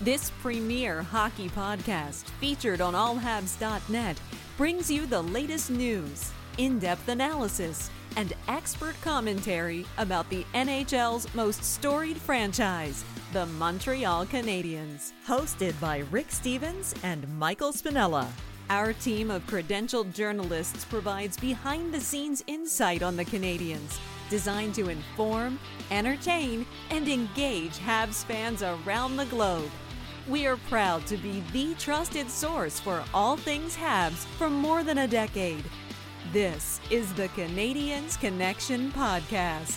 This premier hockey podcast, featured on allhabs.net, brings you the latest news, in depth analysis, and expert commentary about the NHL's most storied franchise, the Montreal Canadiens. Hosted by Rick Stephens and Michael Spinella. Our team of credentialed journalists provides behind the scenes insight on the Canadiens, designed to inform, entertain, and engage Habs fans around the globe. We are proud to be the trusted source for all things Habs for more than a decade. This is the Canadiens Connection Podcast.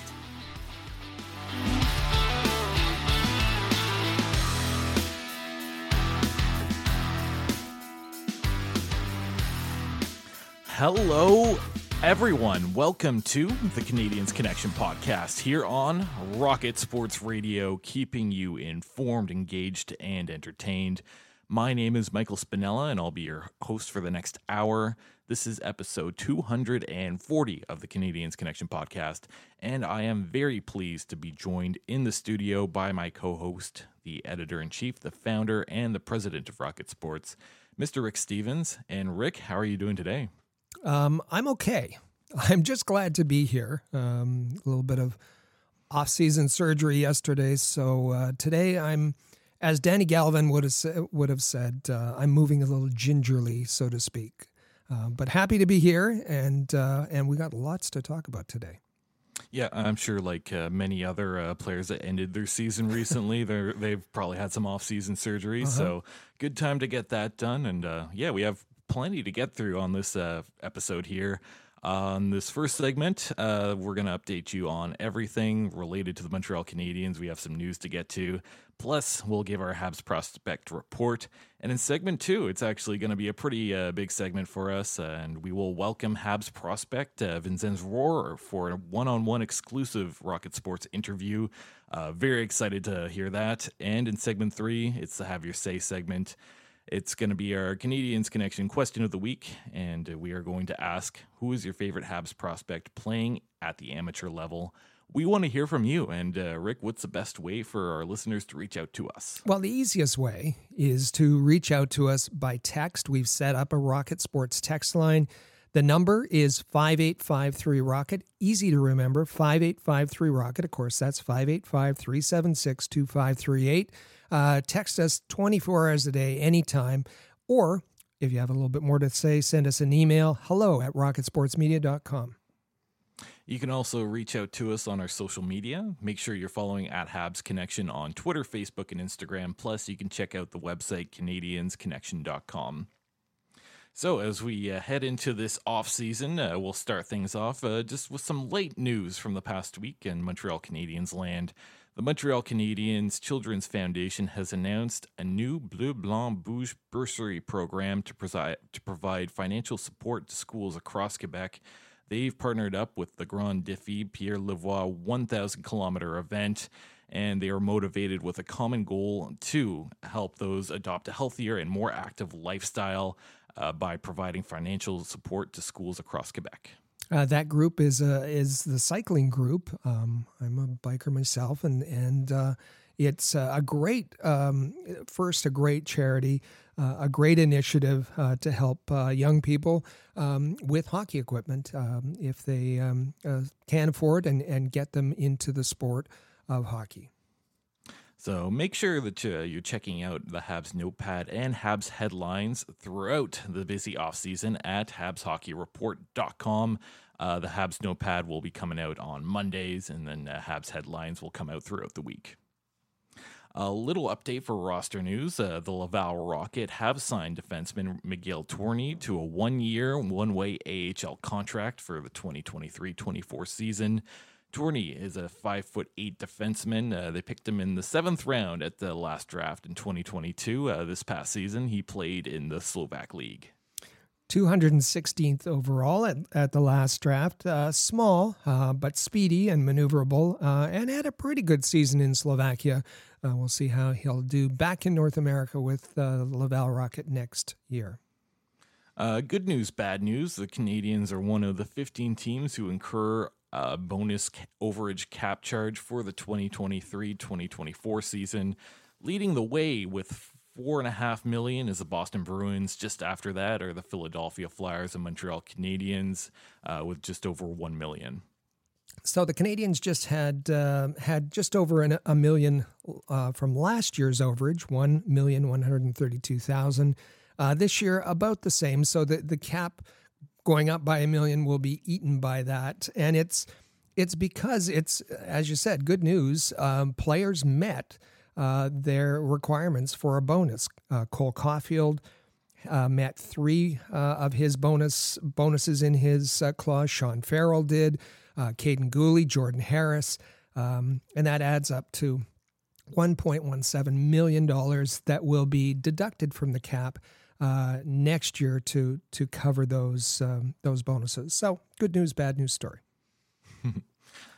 Hello, everyone. Welcome to the Canadiens Connection podcast here on Rocket Sports Radio, keeping you informed, engaged, and entertained. My name is Michael Spinella, and I'll be your host for the next hour. This is episode 240 of the Canadiens Connection podcast, and I am very pleased to be joined in the studio by my co host, the editor in chief, the founder, and the president of Rocket Sports, Mr. Rick Stephens. And Rick, how are you doing today? Um, I'm okay. I'm just glad to be here. Um, a little bit of off-season surgery yesterday, so uh, today I'm, as Danny Gallivan would have said, would have said, uh, I'm moving a little gingerly, so to speak. Uh, but happy to be here, and uh, and we got lots to talk about today. Yeah, I'm sure. Like uh, many other uh, players that ended their season recently, they they've probably had some off-season surgery. Uh-huh. So good time to get that done. And uh, yeah, we have plenty to get through on this uh, episode here. On this first segment, uh, we're going to update you on everything related to the Montreal Canadiens. We have some news to get to. Plus, we'll give our Habs prospect report. And in segment two, it's actually going to be a pretty uh, big segment for us. Uh, and we will welcome Habs prospect uh, Vinzenz Rohrer for a one on one exclusive Rocket Sports interview. Uh, very excited to hear that. And in segment three, it's the Have Your Say segment. It's going to be our Canadiens Connection question of the week, and we are going to ask who is your favorite Habs prospect playing at the amateur level? We want to hear from you. And uh, Rick, what's the best way for our listeners to reach out to us? Well, the easiest way is to reach out to us by text. We've set up a Rocket Sports text line. The number is 5853 Rocket. Easy to remember 5853 Rocket. Of course, that's 585 376 2538. Uh, text us 24 hours a day, anytime. Or if you have a little bit more to say, send us an email hello at rocketsportsmedia.com. You can also reach out to us on our social media. Make sure you're following at Habs Connection on Twitter, Facebook, and Instagram. Plus, you can check out the website canadiansconnection.com. So, as we uh, head into this off season, uh, we'll start things off uh, just with some late news from the past week in Montreal Canadiens land. The Montreal Canadiens Children's Foundation has announced a new Bleu Blanc Rouge bursary program to, presi- to provide financial support to schools across Quebec. They've partnered up with the Grand Défi Pierre Lavoie 1,000 kilometer event, and they are motivated with a common goal to help those adopt a healthier and more active lifestyle uh, by providing financial support to schools across Quebec. Uh, that group is uh, is the cycling group. Um, I'm a biker myself, and and uh, it's a great um, first a great charity, uh, a great initiative uh, to help uh, young people um, with hockey equipment um, if they um, can afford and and get them into the sport of hockey. So make sure that uh, you're checking out the Habs notepad and Habs headlines throughout the busy offseason at habshockeyreport.com. Uh, the Habs notepad will be coming out on Mondays, and then uh, Habs headlines will come out throughout the week. A little update for roster news. Uh, the Laval Rocket have signed defenseman Miguel Tourigny to a one year, one way AHL contract for the 2023 24 season. Tourigny is a five foot eight defenseman. Uh, they picked him in the seventh round at the last draft in 2022. Uh, this past season, he played in the Slovak League. 216th overall at, at the last draft. Uh, small, uh, but speedy and maneuverable, uh, and had a pretty good season in Slovakia. Uh, we'll see how he'll do back in North America with uh, Laval Rocket next year. Uh, good news, bad news. The Canadiens are one of the 15 teams who incur a bonus overage cap charge for the 2023 2024 season. Leading the way with four and a half million is the Boston Bruins. Just after that are the Philadelphia Flyers and Montreal Canadiens uh, with just over one million. So the Canadiens just had uh, had just over an, a million uh, from last year's overage, one million one hundred thirty-two thousand. Uh, this year, about the same. So the the cap going up by a million will be eaten by that, and it's it's because it's as you said, good news. Um, players met uh, their requirements for a bonus. Uh, Cole Caufield uh, met three uh, of his bonus bonuses in his uh, clause. Sean Farrell did. Uh, Kaiden Guhle, Jordan Harris, um, and that adds up to 1.17 million dollars that will be deducted from the cap next year to to cover those um, those bonuses. So good news, bad news story.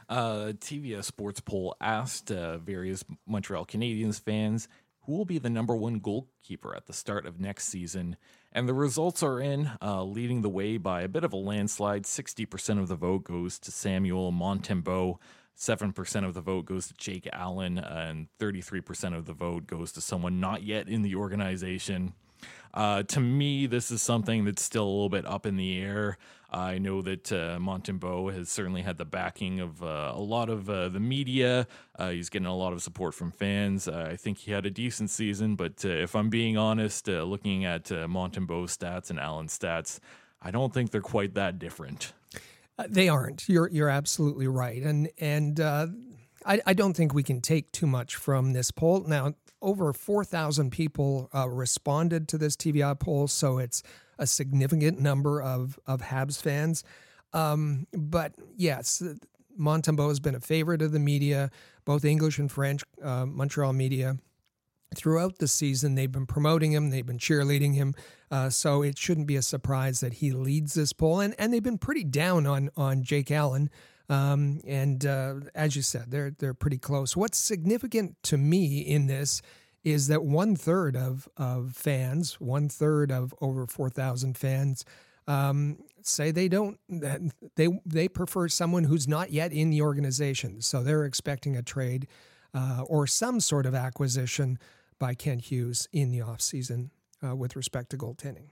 Uh, TVA Sports poll asked uh, various Montreal Canadiens fans who will be the number one goalkeeper at the start of next season. And the results are in, uh, leading the way by a bit of a landslide. 60% of the vote goes to Samuel Montembeault. 7% of the vote goes to Jake Allen, and 33% of the vote goes to someone not yet in the organization. Uh, to me, this is something that's still a little bit up in the air. I know that uh, Montembeault has certainly had the backing of uh, a lot of uh, the media. Uh, he's getting a lot of support from fans. Uh, I think he had a decent season, but uh, if I'm being honest, looking at uh, Montembeault's stats and Allen's stats, I don't think they're quite that different. they aren't. You're you're absolutely right, and and I, I don't think we can take too much from this poll. Now, over 4,000 people uh, responded to this TVA poll, so it's a significant number of, of Habs fans. Um, but yes, Montembeault has been a favorite of the media, both English and French, uh, Montreal media. Throughout the season, they've been promoting him, they've been cheerleading him. Uh, so it shouldn't be a surprise that he leads this poll. And, and they've been pretty down on, on Jake Allen. Um, and uh, as you said, they're they're pretty close. What's significant to me in this is that one third of of fans, one third of over four thousand fans, um, say they don't they they prefer someone who's not yet in the organization. So they're expecting a trade uh, or some sort of acquisition by Kent Hughes in the offseason uh, with respect to goaltending.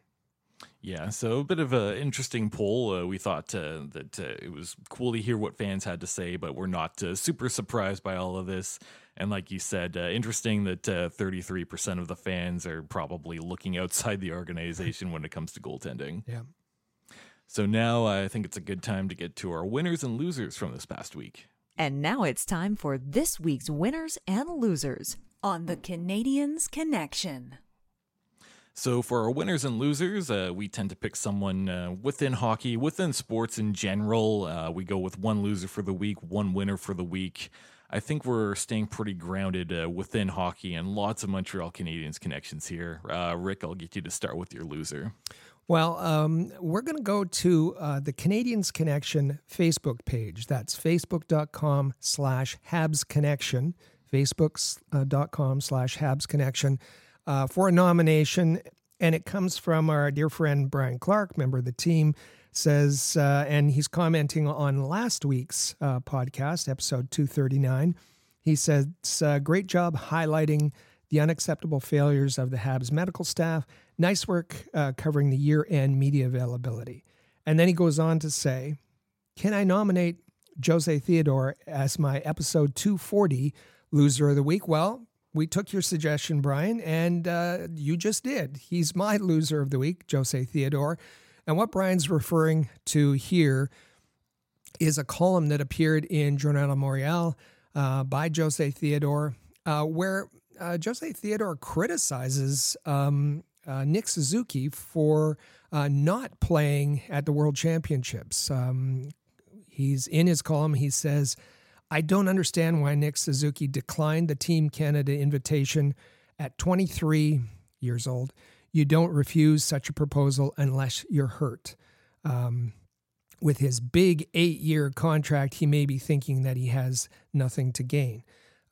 Yeah, so a bit of an interesting poll. Uh, we thought uh, that uh, it was cool to hear what fans had to say, but we're not uh, super surprised by all of this. And like you said, uh, interesting that 33% uh, of the fans are probably looking outside the organization when it comes to goaltending. Yeah. So now I think it's a good time to get to our winners and losers from this past week. And now it's time for this week's winners and losers on the Canadiens Connection. So, for our winners and losers, uh, we tend to pick someone uh, within hockey, within sports in general. Uh, we go with one loser for the week, one winner for the week. I think we're staying pretty grounded uh, within hockey and lots of Montreal Canadiens connections here. Uh, Rick, I'll get you to start with your loser. Well, um, we're going to go to uh, the Canadiens Connection Facebook page. That's facebook.com slash Habs Connection, facebook.com slash Habs Connection uh, for a nomination, and it comes from our dear friend Brian Clark, member of the team. Says, uh, and he's commenting on last week's uh, podcast, episode 239. He says, uh, Great job highlighting the unacceptable failures of the Habs medical staff. Nice work uh, covering the year end media availability. And then he goes on to say, Can I nominate Jose Theodore as my episode 240 loser of the week? Well, we took your suggestion, Brian, and uh, you just did. He's my loser of the week, Jose Theodore. And what Brian's referring to here is a column that appeared in Journal Montréal uh, by Jose Theodore, uh, where uh, Jose Theodore criticizes um, uh, Nick Suzuki for uh, not playing at the World Championships. Um, he's in his column, he says, I don't understand why Nick Suzuki declined the Team Canada invitation at 23 years old. You don't refuse such a proposal unless you're hurt. Um, with his big eight year contract, he may be thinking that he has nothing to gain.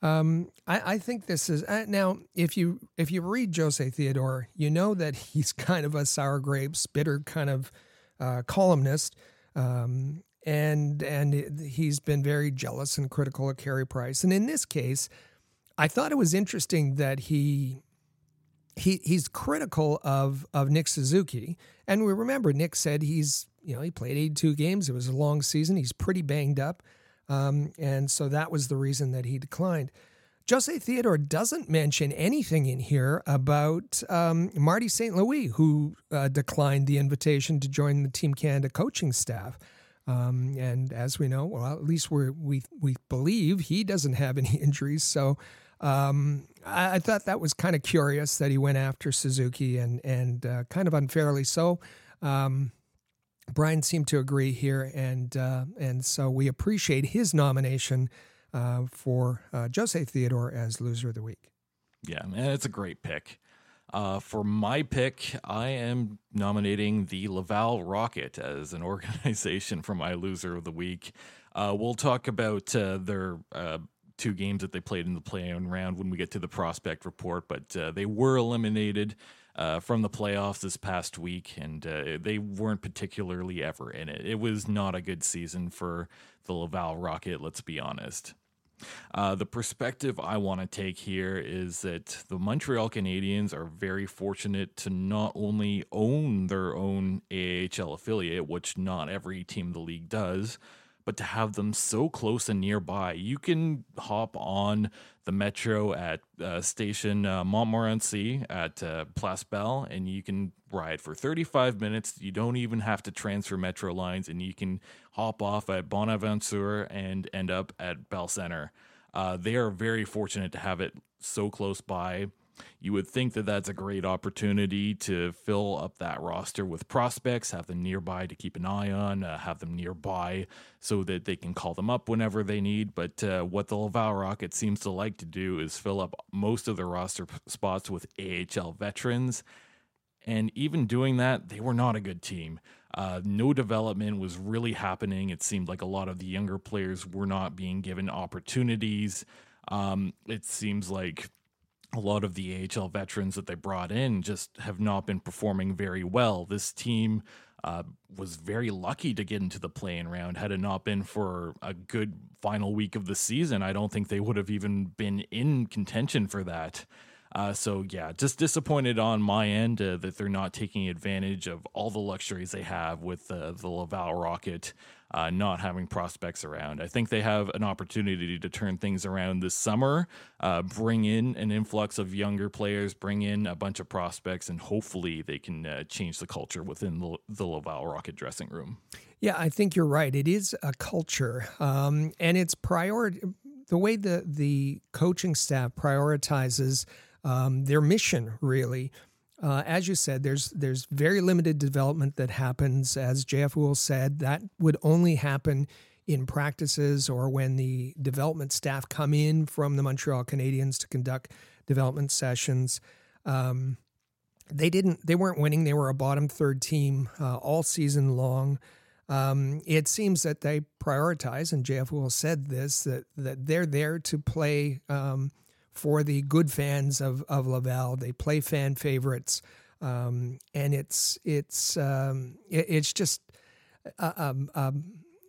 Um, I, I, think this is uh, now. If you if you read Jose Theodore, you know that he's kind of a sour grapes, bitter kind of uh, columnist, um, and and he's been very jealous and critical of Carey Price. And in this case, I thought it was interesting that he he he's critical of of Nick Suzuki. And we remember Nick said he's you know he played 82 games. It was a long season. He's pretty banged up, um, and so that was the reason that he declined. Jose Theodore doesn't mention anything in here about um, Marty St. Louis, who uh, declined the invitation to join the Team Canada coaching staff. Um, and as we know, well, at least we we we believe he doesn't have any injuries. So um, I, I, thought that was kind of curious that he went after Suzuki and and uh, kind of unfairly so. Um, Brian seemed to agree here, and uh, and so we appreciate his nomination uh, for uh, Jose Theodore as loser of the week. Yeah, man, it's a great pick. Uh, for my pick, I am nominating the Laval Rocket as an organization for my loser of the week. Uh, we'll talk about uh, their uh, two games that they played in the play-in round when we get to the prospect report, but uh, they were eliminated uh, from the playoffs this past week, and they weren't particularly ever in it. It was not a good season for the Laval Rocket, let's be honest. Uh, the perspective I want to take here is that the Montreal Canadiens are very fortunate to not only own their own AHL affiliate, which not every team in the league does, but to have them so close and nearby. You can hop on the metro at uh, station uh, Montmorency at uh, Place Bell, and you can ride for 35 minutes. You don't even have to transfer metro lines, and you can hop off at Bonaventure and end up at Bell Center. Uh, they are very fortunate to have it so close by. You would think that that's a great opportunity to fill up that roster with prospects, have them nearby to keep an eye on, uh, have them nearby so that they can call them up whenever they need. But uh, what the Laval Rocket seems to like to do is fill up most of their roster spots with AHL veterans. And even doing that, they were not a good team. Uh, no development was really happening. It seemed like a lot of the younger players were not being given opportunities. Um, it seems like a lot of the AHL veterans that they brought in just have not been performing very well. This team uh, was very lucky to get into the play-in round. Had it not been for a good final week of the season, I don't think they would have even been in contention for that. Uh, so yeah, just disappointed on my end uh, that they're not taking advantage of all the luxuries they have with uh, the Laval Rocket uh, not having prospects around. I think they have an opportunity to turn things around this summer, uh, bring in an influx of younger players, bring in a bunch of prospects, and hopefully they can uh, change the culture within the, the Laval Rocket dressing room. Yeah, I think you're right. It is a culture, um, and it's priority. The way the the coaching staff prioritizes um, their mission, really. Uh, as you said, there's there's very limited development that happens. As J.F. Houle said, that would only happen in practices or when the development staff come in from the Montreal Canadiens to conduct development sessions. Um, they didn't. They weren't winning. They were a bottom third team uh, all season long. Um, it seems that they prioritize, and JF Houle said this that that they're there to play um, for the good fans of, of Laval. They play fan favorites, um, and it's it's um, it, it's just uh, um, um,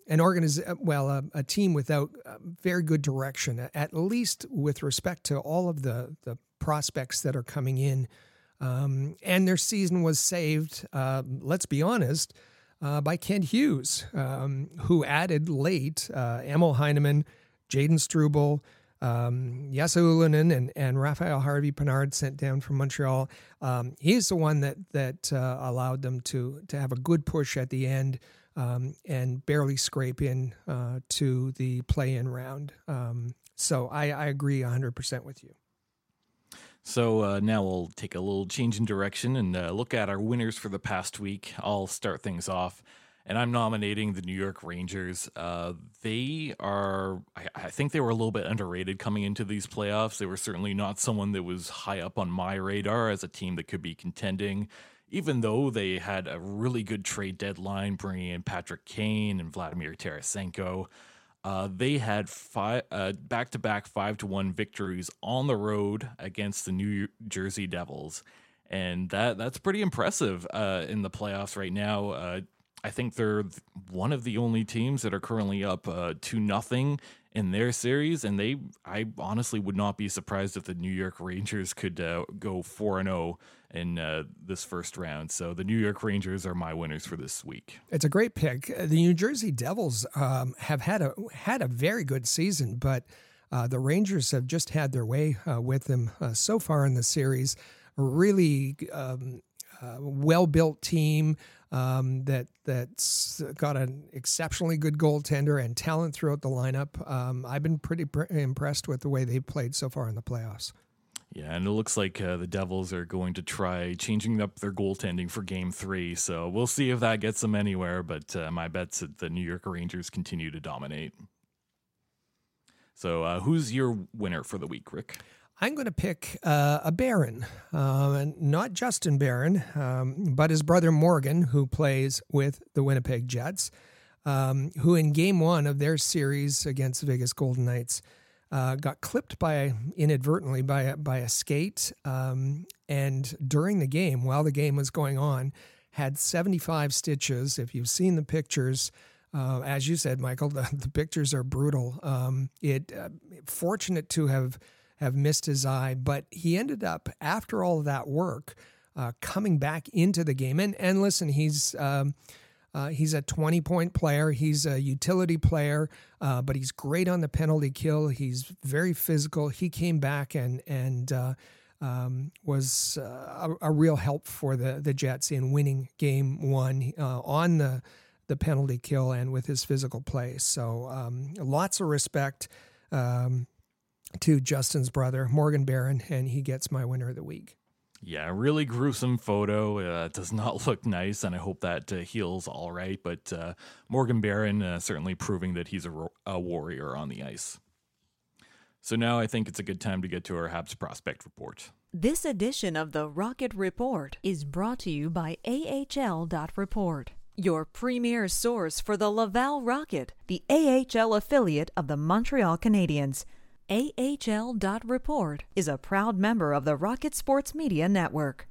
an organiz- well a, a, team without uh, very good direction, at least with respect to all of the the prospects that are coming in. Um, and their season was saved. Uh, let's be honest. Uh, by Kent Hughes, who added late Emil Heineman, Jayden Struble, um, Ylönen and, and Raphael Harvey Pinard sent down from Montreal. Um, he's the one that that uh, allowed them to to have a good push at the end um, and barely scrape in uh, to the play-in round. Um, so I, I agree 100% with you. So uh, now we'll take a little change in direction and uh, look at our winners for the past week. I'll start things off. And I'm nominating the New York Rangers. Uh, they are, I, I, think they were a little bit underrated coming into these playoffs. They were certainly not someone that was high up on my radar as a team that could be contending, even though they had a really good trade deadline, bringing in Patrick Kane and Vladimir Tarasenko. Uh, they had five uh, back-to-back five to one victories on the road against the New Jersey Devils, and that that's pretty impressive uh, in the playoffs right now. Uh, I think they're one of the only teams that are currently up uh, to nothing in their series, and they I honestly would not be surprised if the New York Rangers could uh, go four and zero oh in uh, this first round. So the New York Rangers are my winners for this week. It's a great pick. The New Jersey Devils um, have had a had a very good season, but uh, the Rangers have just had their way uh, with them uh, so far in the series. Really um, uh, well built team um, that that's got an exceptionally good goaltender and talent throughout the lineup. Um, I've been pretty pr- impressed with the way they've played so far in the playoffs. Yeah, and it looks like uh, the Devils are going to try changing up their goaltending for Game Three. So we'll see if that gets them anywhere. But uh, my bet's that the New York Rangers continue to dominate. So, uh, who's your winner for the week, Rick? I'm going to pick uh, a Barron, uh, not Justin Barron, um, but his brother Morgan, who plays with the Winnipeg Jets, um, who in game one of their series against the Vegas Golden Knights uh, got clipped by inadvertently by a, by a skate, um, and during the game, while the game was going on, had 75 stitches. If you've seen the pictures. Uh, as you said, Michael, the, the pictures are brutal. Um, it uh, fortunate to have have missed his eye. But he ended up, after all that work, uh, coming back into the game. And and listen, he's um, uh, he's a 20 point player. He's a utility player, uh, but he's great on the penalty kill. He's very physical. He came back and and uh, um, was uh, a, a, real help for the the Jets in winning game one uh, on the the penalty kill and with his physical play. So um, lots of respect. Um, to Justin's brother, Morgan Barron, and he gets my winner of the week. Yeah, really gruesome photo. Uh, does not look nice, and I hope that uh, heals all right. But uh, Morgan Barron uh, certainly proving that he's a, ro- a, warrior on the ice. So now I think it's a good time to get to our Habs prospect report. This edition of the Rocket Report is brought to you by AHL.report, your premier source for the Laval Rocket, the AHL affiliate of the Montreal Canadiens. AHL.report is a proud member of the Rocket Sports Media Network.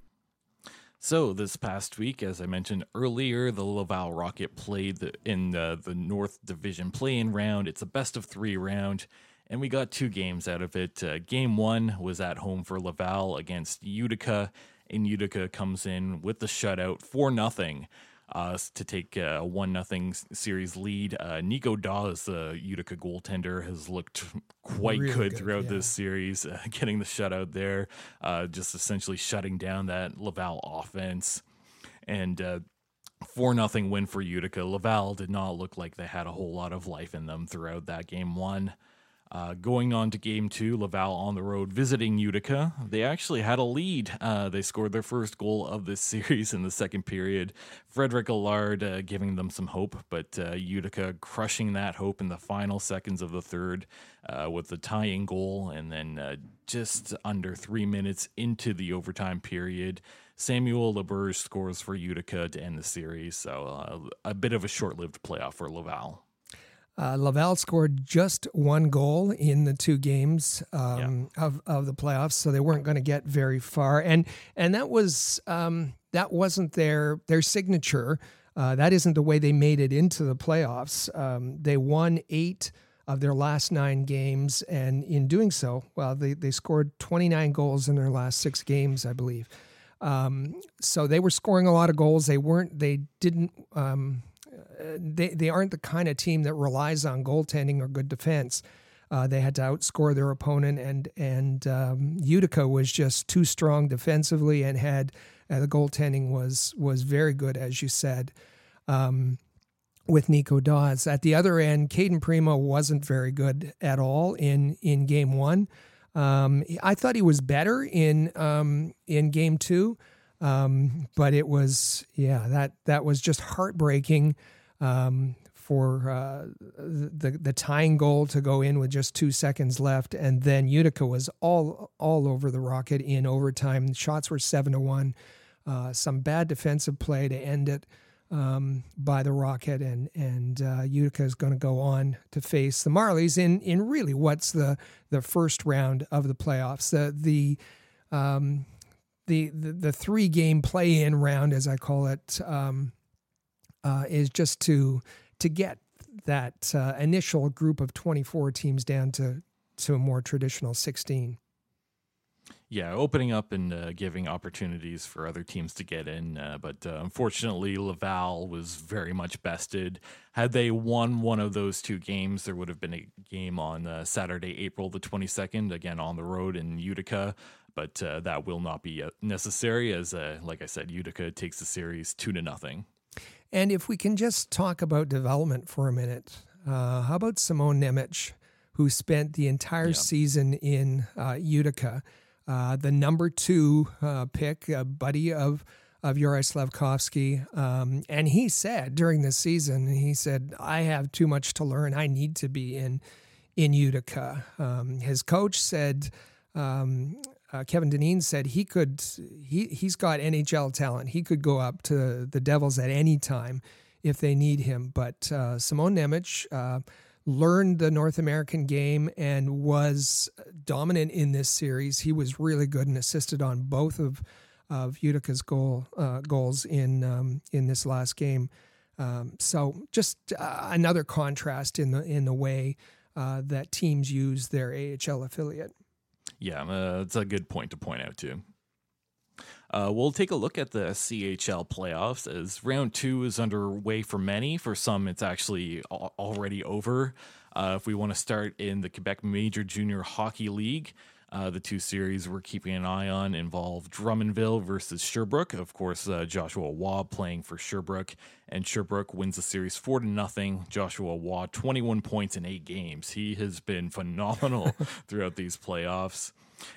So, this past week, as I mentioned earlier, the Laval Rocket played in the, the North Division play in round. It's a best of three round, and we got two games out of it. Uh, game one was at home for Laval against Utica, and Utica comes in with the shutout for nothing uh, to take a one nothing series lead. Uh, Nico Daws, the Utica goaltender, has looked quite really good, good, throughout yeah. this series, uh, getting the shutout there, uh, just essentially shutting down that Laval offense. And uh, four nothing win for Utica. Laval did not look like they had a whole lot of life in them throughout that game one. Uh, going on to game two, Laval on the road visiting Utica. They actually had a lead. Uh, they scored their first goal of this series in the second period. Frederic Allard uh, giving them some hope, but uh, Utica crushing that hope in the final seconds of the third uh, with the tying goal. And then uh, just under three minutes into the overtime period, Samuel Laberge scores for Utica to end the series. So a bit of a short lived playoff for Laval. Uh, Laval scored just one goal in the two games um, yeah. of, of the playoffs, so they weren't going to get very far. And and that was um, that wasn't their their signature. Uh, that isn't the way they made it into the playoffs. Um, they won eight of their last nine games, and in doing so, well, they they scored 29 goals in their last six games, I believe. Um, so they were scoring a lot of goals. They weren't. They didn't um, they, they aren't the kind of team that relies on goaltending or good defense. Uh, they had to outscore their opponent, and and um, Utica was just too strong defensively, and had uh, the goaltending was was very good, as you said, um, with Nico Daws. At the other end, Cayden Primeau wasn't very good at all in in game one. Um, I thought he was better in um, in game two, um, but it was yeah that that was just heartbreaking um, for uh, the the tying goal to go in with just two seconds left, and then Utica was all all over the Rocket in overtime. Shots were seven to one. Uh, some bad defensive play to end it um, by the Rocket, and and uh, Utica is going to go on to face the Marlies in in really what's the the first round of the playoffs. The the um, the, the, three game play in round, as I call it, um, uh, is just to to get that uh, initial group of 24 teams down to to a more traditional 16 yeah, opening up and uh, giving opportunities for other teams to get in. Uh, but uh, unfortunately, Laval was very much bested. Had they won one of those two games, there would have been a game on uh, Saturday, April the 22nd, again on the road in Utica. But uh, that will not be uh, necessary, as, like I said, Utica takes the series two to nothing. And if we can just talk about development for a minute, how about Simone Nemec, who spent the entire yeah. season in Utica? uh, the number two uh, pick, a buddy of of Yuri Slafkovsky. Um, and he said during the season, he said, "I have too much to learn. I need to be in in Utica." Um, his coach said. Um, uh, Kevin Dineen said he could he he's got NHL talent. He could go up to the Devils at any time if they need him. But uh, Simone Nemec, uh, learned the North American game and was dominant in this series. He was really good and assisted on both of of Utica's goal uh, goals in um, in this last game. Um, so just uh, another contrast in the in the way uh, that teams use their AHL affiliate. Yeah, uh, a good point to point out too. Uh, we'll take a look at the CHL playoffs as round two is underway for many. For some, it's actually already over. Uh, if we want to start in the Quebec Major Junior Hockey League, uh, the two series we're keeping an eye on involve Drummondville versus Sherbrooke. Of course, uh, Joshua Roy playing for Sherbrooke, and Sherbrooke wins the series four to nothing. Joshua Roy, 21 points in eight games. He has been phenomenal throughout these playoffs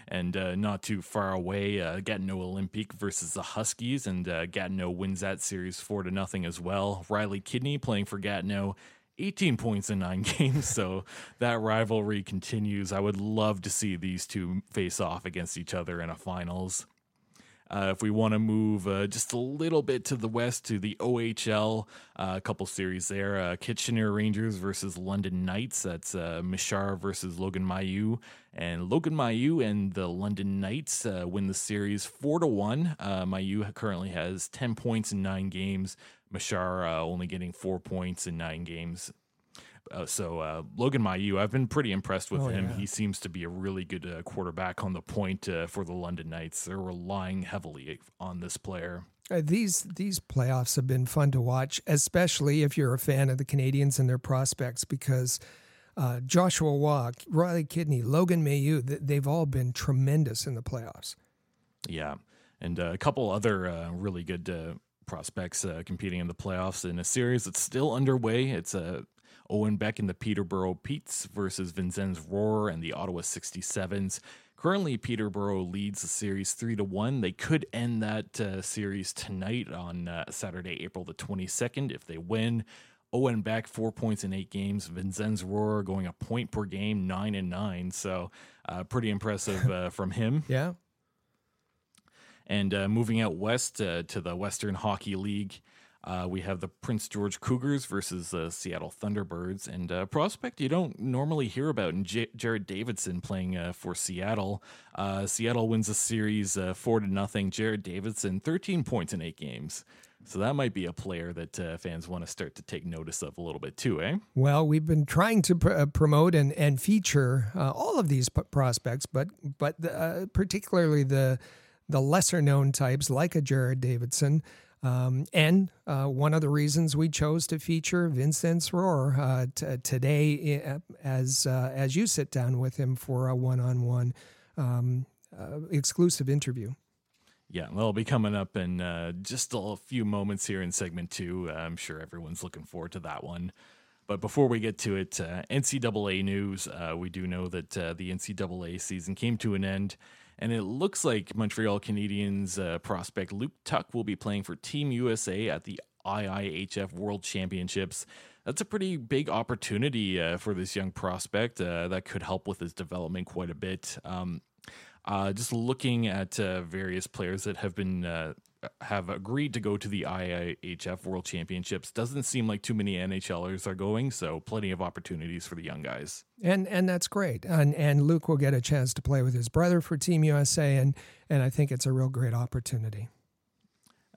and uh, not too far away, uh, Gatineau Olympique versus the Huskies, and uh, Gatineau wins that series four to nothing as well. Riley Kidney playing for Gatineau. 18 points in nine games, so that rivalry continues. I would love to see these two face off against each other in a finals. Uh, if we want to move uh, just a little bit to the west to the OHL, uh, a couple series there uh, Kitchener Rangers versus London Knights. That's uh, Mesar versus Logan Mailloux. And Logan Mailloux and the London Knights win the series 4 to 1. Uh, Mailloux currently has 10 points in nine games. Mesar only getting four points in nine games. Uh, so uh, Logan Mailloux, I've been pretty impressed with oh, him. Yeah. He seems to be a really good uh, quarterback on the point uh, for the London Knights. They're relying heavily on this player. Uh, these these playoffs have been fun to watch, especially if you're a fan of the Canadiens and their prospects, because uh, Joshua Roy, Riley Kidney, Logan Mailloux, they've all been tremendous in the playoffs. Yeah, and a couple other really good prospects uh, competing in the playoffs in a series that's still underway. It's a Owen Beck and the Peterborough Petes versus Vinzenz Rohrer and the Ottawa 67s. Currently, Peterborough leads the series three to one. They could end that uh, series tonight on uh, Saturday, April the 22nd, if they win. Owen Beck, four points in eight games. Vinzenz Rohrer going a point per game, nine and nine. So, uh, pretty impressive uh, from him. Yeah. And uh, moving out west uh, to the Western Hockey League, uh, we have the Prince George Cougars versus the Seattle Thunderbirds, and a uh, prospect you don't normally hear about in J- Jared Davidson playing uh, for Seattle. Uh, Seattle wins the series uh, four to nothing. Jared Davidson, thirteen points in eight games. So that might be a player that uh, fans want to start to take notice of a little bit too, eh? Well, we've been trying to pr- promote and and feature all of these p- prospects, but but the, particularly the the lesser known types like a Jared Davidson. Um, and uh, one of the reasons we chose to feature Vinzenz Rohrer uh, t- today, uh, as uh, as you sit down with him for a one-on-one um, uh, exclusive interview. Yeah, that'll be coming up in uh, just a few moments here in segment two. I'm sure everyone's looking forward to that one. But before we get to it, NCAA news. we do know that the NCAA season came to an end and it looks like Montreal Canadiens uh, prospect Luke Tuch will be playing for Team USA at the IIHF World Championships. That's a pretty big opportunity uh, for this young prospect uh, that could help with his development quite a bit. Um, uh, just looking at uh, various players that have been uh, have agreed to go to the IIHF World Championships. Doesn't seem like too many NHLers are going, so plenty of opportunities for the young guys. And and that's great. And and Luke will get a chance to play with his brother for Team USA, and and I think it's a real great opportunity.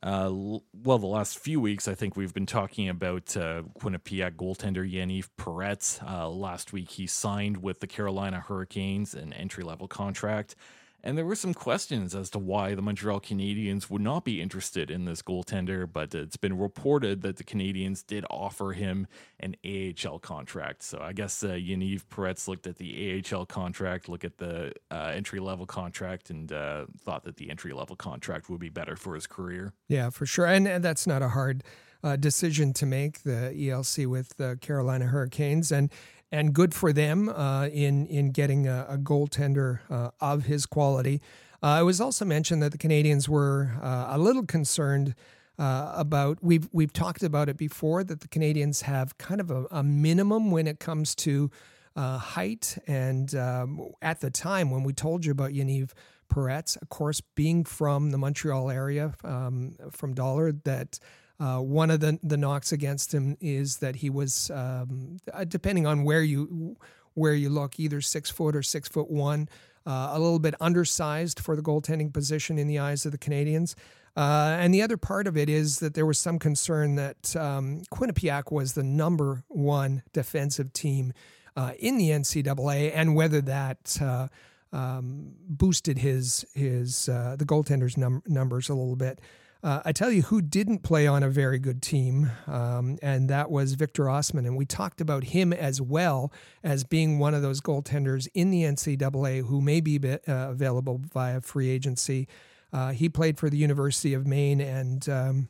Uh, well, the last few weeks, I think we've been talking about uh, Quinnipiac goaltender Yaniv Peretz. Uh, last week, he signed with the Carolina Hurricanes an entry level contract. And there were some questions as to why the Montreal Canadiens would not be interested in this goaltender, but it's been reported that the Canadiens did offer him an AHL contract. So I guess uh, Yaniv Peretz looked at the AHL contract, look at the uh, entry level contract, and uh, thought that the entry level contract would be better for his career. Yeah, for sure. And, and that's not a hard uh, decision to make, the ELC with the Carolina Hurricanes. And and good for them uh, in in getting a, a goaltender uh, of his quality. Uh, it was also mentioned that the Canadiens were uh, a little concerned uh, about we've we've talked about it before that the Canadiens have kind of a, a minimum when it comes to uh, height. And um, at the time when we told you about Yaniv Peretz, of course, being from the Montreal area, um, from Dollard, that uh, one of the the knocks against him is that he was, um, uh, depending on where you where you look, either six foot or six foot one, uh, a little bit undersized for the goaltending position in the eyes of the Canadiens. Uh, and the other part of it is that there was some concern that um, Quinnipiac was the number one defensive team uh, in the NCAA, and whether that uh, um, boosted his his the goaltenders' num- numbers a little bit. Uh, I tell you who didn't play on a very good team, um, and that was Victor Ostman. And we talked about him as well as being one of those goaltenders in the NCAA who may be uh, available via free agency. Uh, he played for the University of Maine, and um,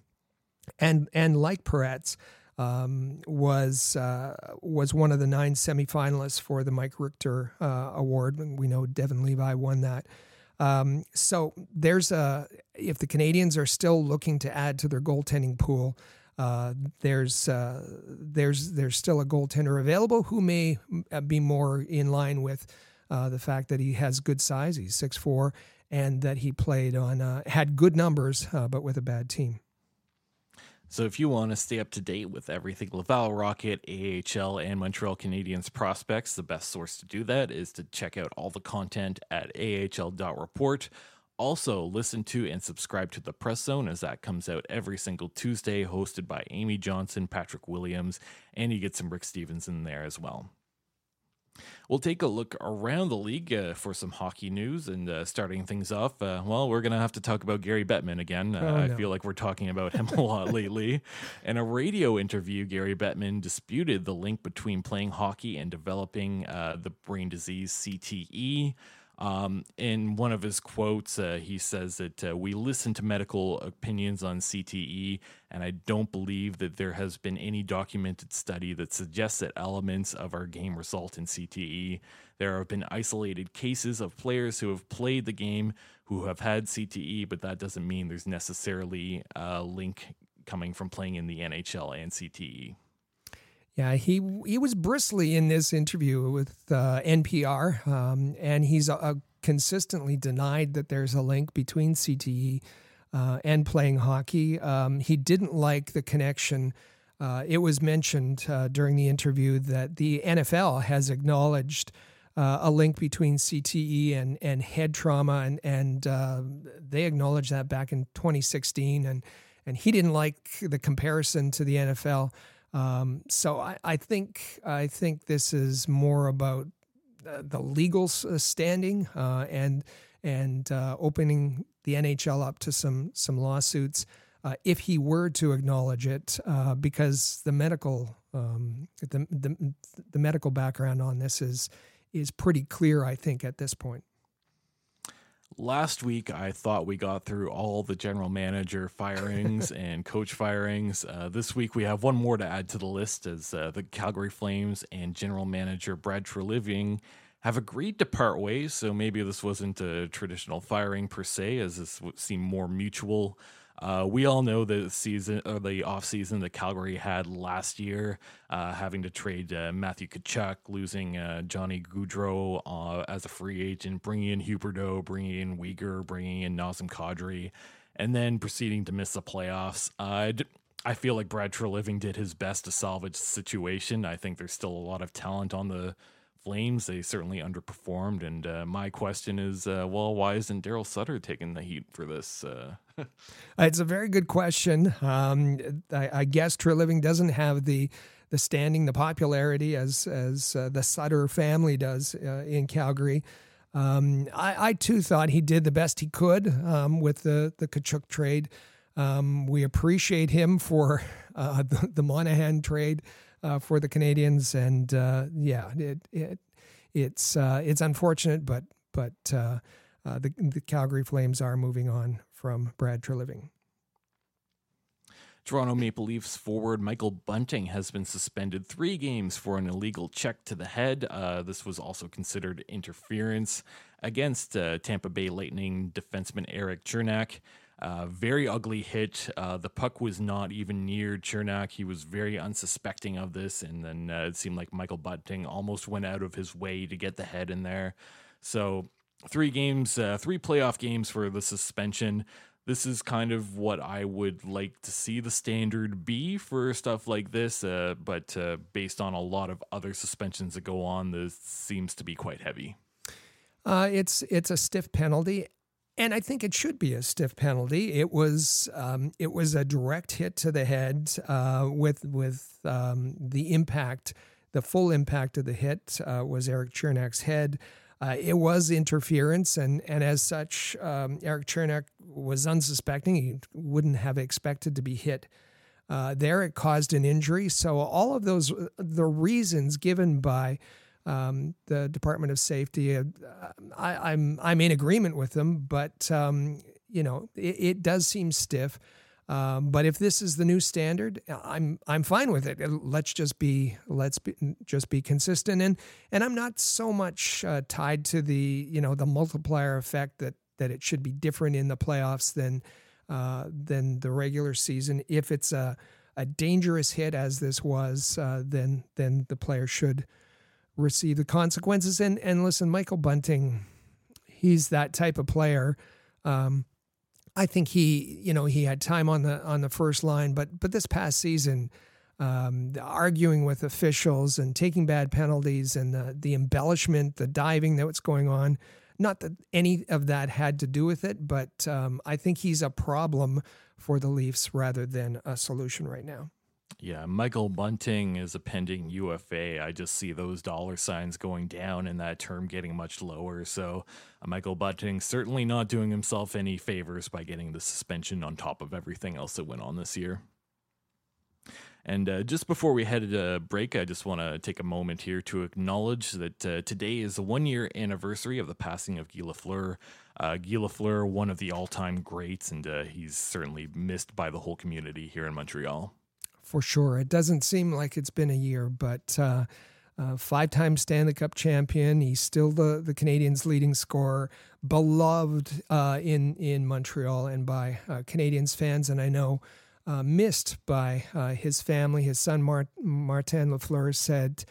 and and like Peretz, um, was uh, was one of the nine semifinalists for the Mike Richter uh, Award. We know Devon Levi won that. Um, so there's a if the Canadiens are still looking to add to their goaltending pool, uh, there's uh, there's there's still a goaltender available who may uh, be more in line with uh, the fact that he has good size. He's six four, and that he played on uh, had good numbers, uh, but with a bad team. So if you want to stay up to date with everything Laval Rocket, AHL, and Montreal Canadiens prospects, the best source to do that is to check out all the content at ahl.report. Also, listen to and subscribe to the Press Zone as that comes out every single Tuesday, hosted by Amy Johnson, Patrick Williams, and you get some Rick Stephens in there as well. We'll take a look around the league uh, for some hockey news and uh, starting things off. Uh, well, we're going to have to talk about Gary Bettman again. Uh, oh, no. I feel like we're talking about him a lot lately. In a radio interview, Gary Bettman disputed the link between playing hockey and developing uh, the brain disease CTE. Um, in one of his quotes, uh, he says that uh, we listen to medical opinions on CTE, and I don't believe that there has been any documented study that suggests that elements of our game result in CTE. There have been isolated cases of players who have played the game who have had CTE, but that doesn't mean there's necessarily a link coming from playing in the NHL and CTE. Yeah, he he was bristly in this interview with uh, NPR, um, and he's uh, consistently denied that there's a link between CTE uh, and playing hockey. Um, he didn't like the connection. Uh, it was mentioned uh, during the interview that the NFL has acknowledged uh, a link between CTE and and head trauma, and and they acknowledged that back in 2016, and and he didn't like the comparison to the NFL. Um, so I, I, think I think this is more about the legal uh, standing uh, and and uh, opening the NHL up to some some lawsuits if he were to acknowledge it, because the medical um, the, the the medical background on this is is pretty clear. I think at this point. Last week, I thought we got through all the general manager firings and coach firings. Uh, this week, we have one more to add to the list as uh, the Calgary Flames and general manager Brad Treliving have agreed to part ways. So maybe this wasn't a traditional firing per se, as this would seem more mutual. Uh, we all know the season or the off season that Calgary had last year, uh, having to trade uh, Matthew Tkachuk, losing uh, Johnny Gaudreau uh, as a free agent, bringing in Huberdeau, bringing in Weegar, bringing in Nazem Kadri, and then proceeding to miss the playoffs. I feel like Brad Treliving did his best to salvage the situation. I think there's still a lot of talent on the Flames. They certainly underperformed. And uh, my question is, uh, well, why isn't Daryl Sutter taking the heat for this? Uh? it's a very good question. Um, I, I, guess Treliving doesn't have the the standing, the popularity as as uh, the Sutter family does uh, in Calgary. Um, I, I, too thought he did the best he could um, with the the Tkachuk trade. Um, we appreciate him for uh, the, the, Monahan trade uh, for the Canadiens. and uh, yeah, it, it it's uh, it's unfortunate, but but uh, uh, the the Calgary Flames are moving on from Brad Treliving. Toronto Maple Leafs forward Michael Bunting has been suspended three games for an illegal check to the head. Uh, this was also considered interference against uh, Tampa Bay Lightning defenseman Erik Cernak. Uh, very ugly hit. Uh, the puck was not even near Cernak. He was very unsuspecting of this, and then uh, it seemed like Michael Bunting almost went out of his way to get the head in there. So, three games, uh, three playoff games for the suspension. This is kind of what I would like to see the standard be for stuff like this, uh, but uh, based on a lot of other suspensions that go on, this seems to be quite heavy. it's it's a stiff penalty, and I think it should be a stiff penalty. It was um, it was a direct hit to the head uh, with with um, the impact, the full impact of the hit uh, was Erik Cernak's head. Uh, it was interference, and and as such, um, Erik Cernak was unsuspecting. He wouldn't have expected to be hit. Uh, there, it caused an injury. So all of those, the reasons given by um, the Department of Safety. Uh, I, am I'm, I'm in agreement with them, but um, you know it, it, does seem stiff. Um, but if this is the new standard, I'm I'm fine with it. Let's just be let's be, just be consistent and and I'm not so much uh, tied to the you know the multiplier effect that that it should be different in the playoffs than uh, than the regular season. If it's a a dangerous hit as this was, uh, then then the player should receive the consequences. And and listen, Michael Bunting, he's that type of player. Um, I think he, you know, he had time on the on the first line, but but this past season, um, arguing with officials and taking bad penalties and the the embellishment, the diving that was going on. Not that any of that had to do with it, but um, I think he's a problem for the Leafs rather than a solution right now. Yeah, Michael Bunting is a pending UFA. I just see those dollar signs going down and that term getting much lower. So, uh, Michael Bunting certainly not doing himself any favors by getting the suspension on top of everything else that went on this year. And uh, just before we head to break, I just want to take a moment here to acknowledge that uh, today is the one year anniversary of the passing of Guy Lafleur. Uh, Guy Lafleur, one of the all time greats, and uh, he's certainly missed by the whole community here in Montreal for sure. It doesn't seem like it's been a year, but uh, uh, five-time Stanley Cup champion. He's still the the Canadiens' leading scorer, beloved uh, in in Montreal and by uh, Canadiens fans, and I know uh, missed by uh, his family. His son Mart- Martin Lafleur said.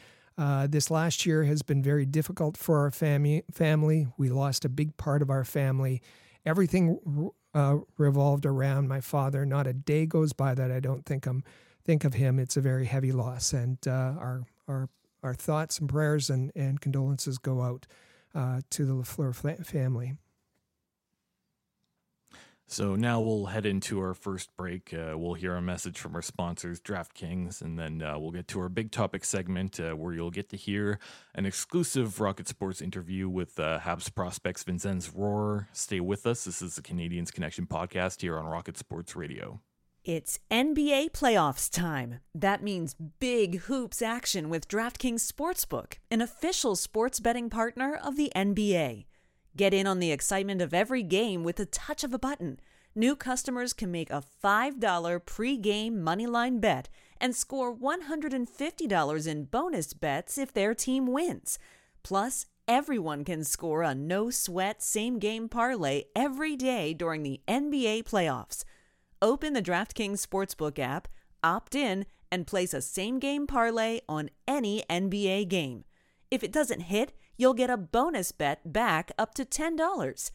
this last year has been very difficult for our family. Family, we lost a big part of our family. Everything revolved around my father. Not a day goes by that I don't think I'm think of him, it's a very heavy loss. And uh, our, our, our thoughts and prayers and, and condolences go out uh, to the Lafleur family. So now we'll head into our first break. Uh, we'll hear a message from our sponsors, DraftKings, and then uh, we'll get to our big topic segment uh, where you'll get to hear an exclusive Rocket Sports interview with uh, Habs prospects Vinzenz Rohrer. Stay with us. This is the Canadiens Connection podcast here on Rocket Sports Radio. It's NBA playoffs time. That means big hoops action with DraftKings Sportsbook, an official sports betting partner of the NBA. Get in on the excitement of every game with the touch of a button. New customers can make a $5 pre-game moneyline bet and score $150 in bonus bets if their team wins. Plus, everyone can score a no-sweat same-game parlay every day during the NBA playoffs. Open the DraftKings Sportsbook app, opt in, and place a same game parlay on any NBA game. If it doesn't hit, you'll get a bonus bet back up to $10.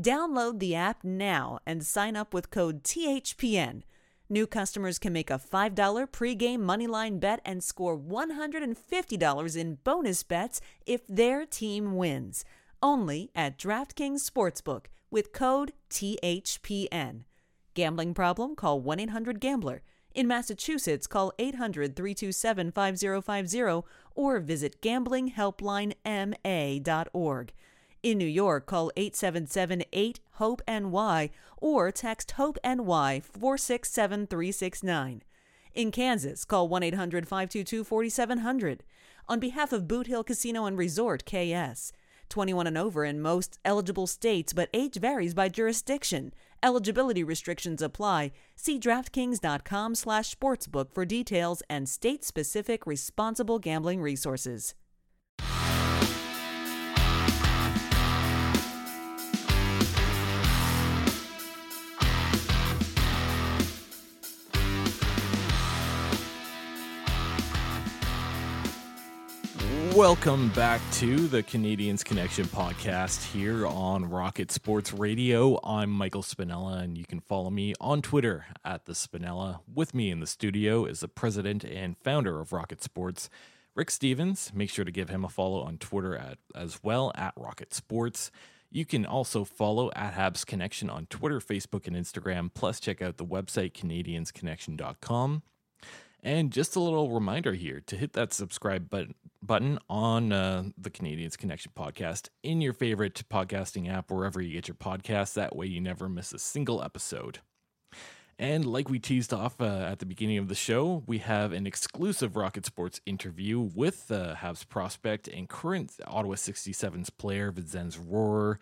Download the app now and sign up with code THPN. New customers can make a $5 pregame moneyline bet and score $150 in bonus bets if their team wins. Only at DraftKings Sportsbook with code THPN. Gambling problem? Call 1 800 Gambler. In Massachusetts, call 800 327 5050 or visit gamblinghelplinema.org. In New York, call 877 8 HOPE NY or text HOPE NY 467369. In Kansas, call 1 800 522 4700. On behalf of Boot Hill Casino and Resort, KS. 21 and over in most eligible states, but age varies by jurisdiction. Eligibility restrictions apply. See DraftKings.com slash sportsbook for details and state-specific responsible gambling resources. Welcome back to the Canadiens Connection podcast here on Rocket Sports Radio. I'm Michael Spinella, and you can follow me on Twitter at the Spinella. With me in the studio is the president and founder of Rocket Sports, Rick Stephens. Make sure to give him a follow on Twitter at, as well at Rocket Sports. You can also follow at Habs Connection on Twitter, Facebook, and Instagram. Plus, check out the website CanadiensConnection.com. And just a little reminder here to hit that subscribe button, button on uh, the Canadiens Connection podcast in your favorite podcasting app, wherever you get your podcasts. That way, you never miss a single episode. And like we teased off uh, at the beginning of the show, we have an exclusive Rocket Sports interview with uh, Habs prospect and current Ottawa 67s player, Vinzenz Rohrer.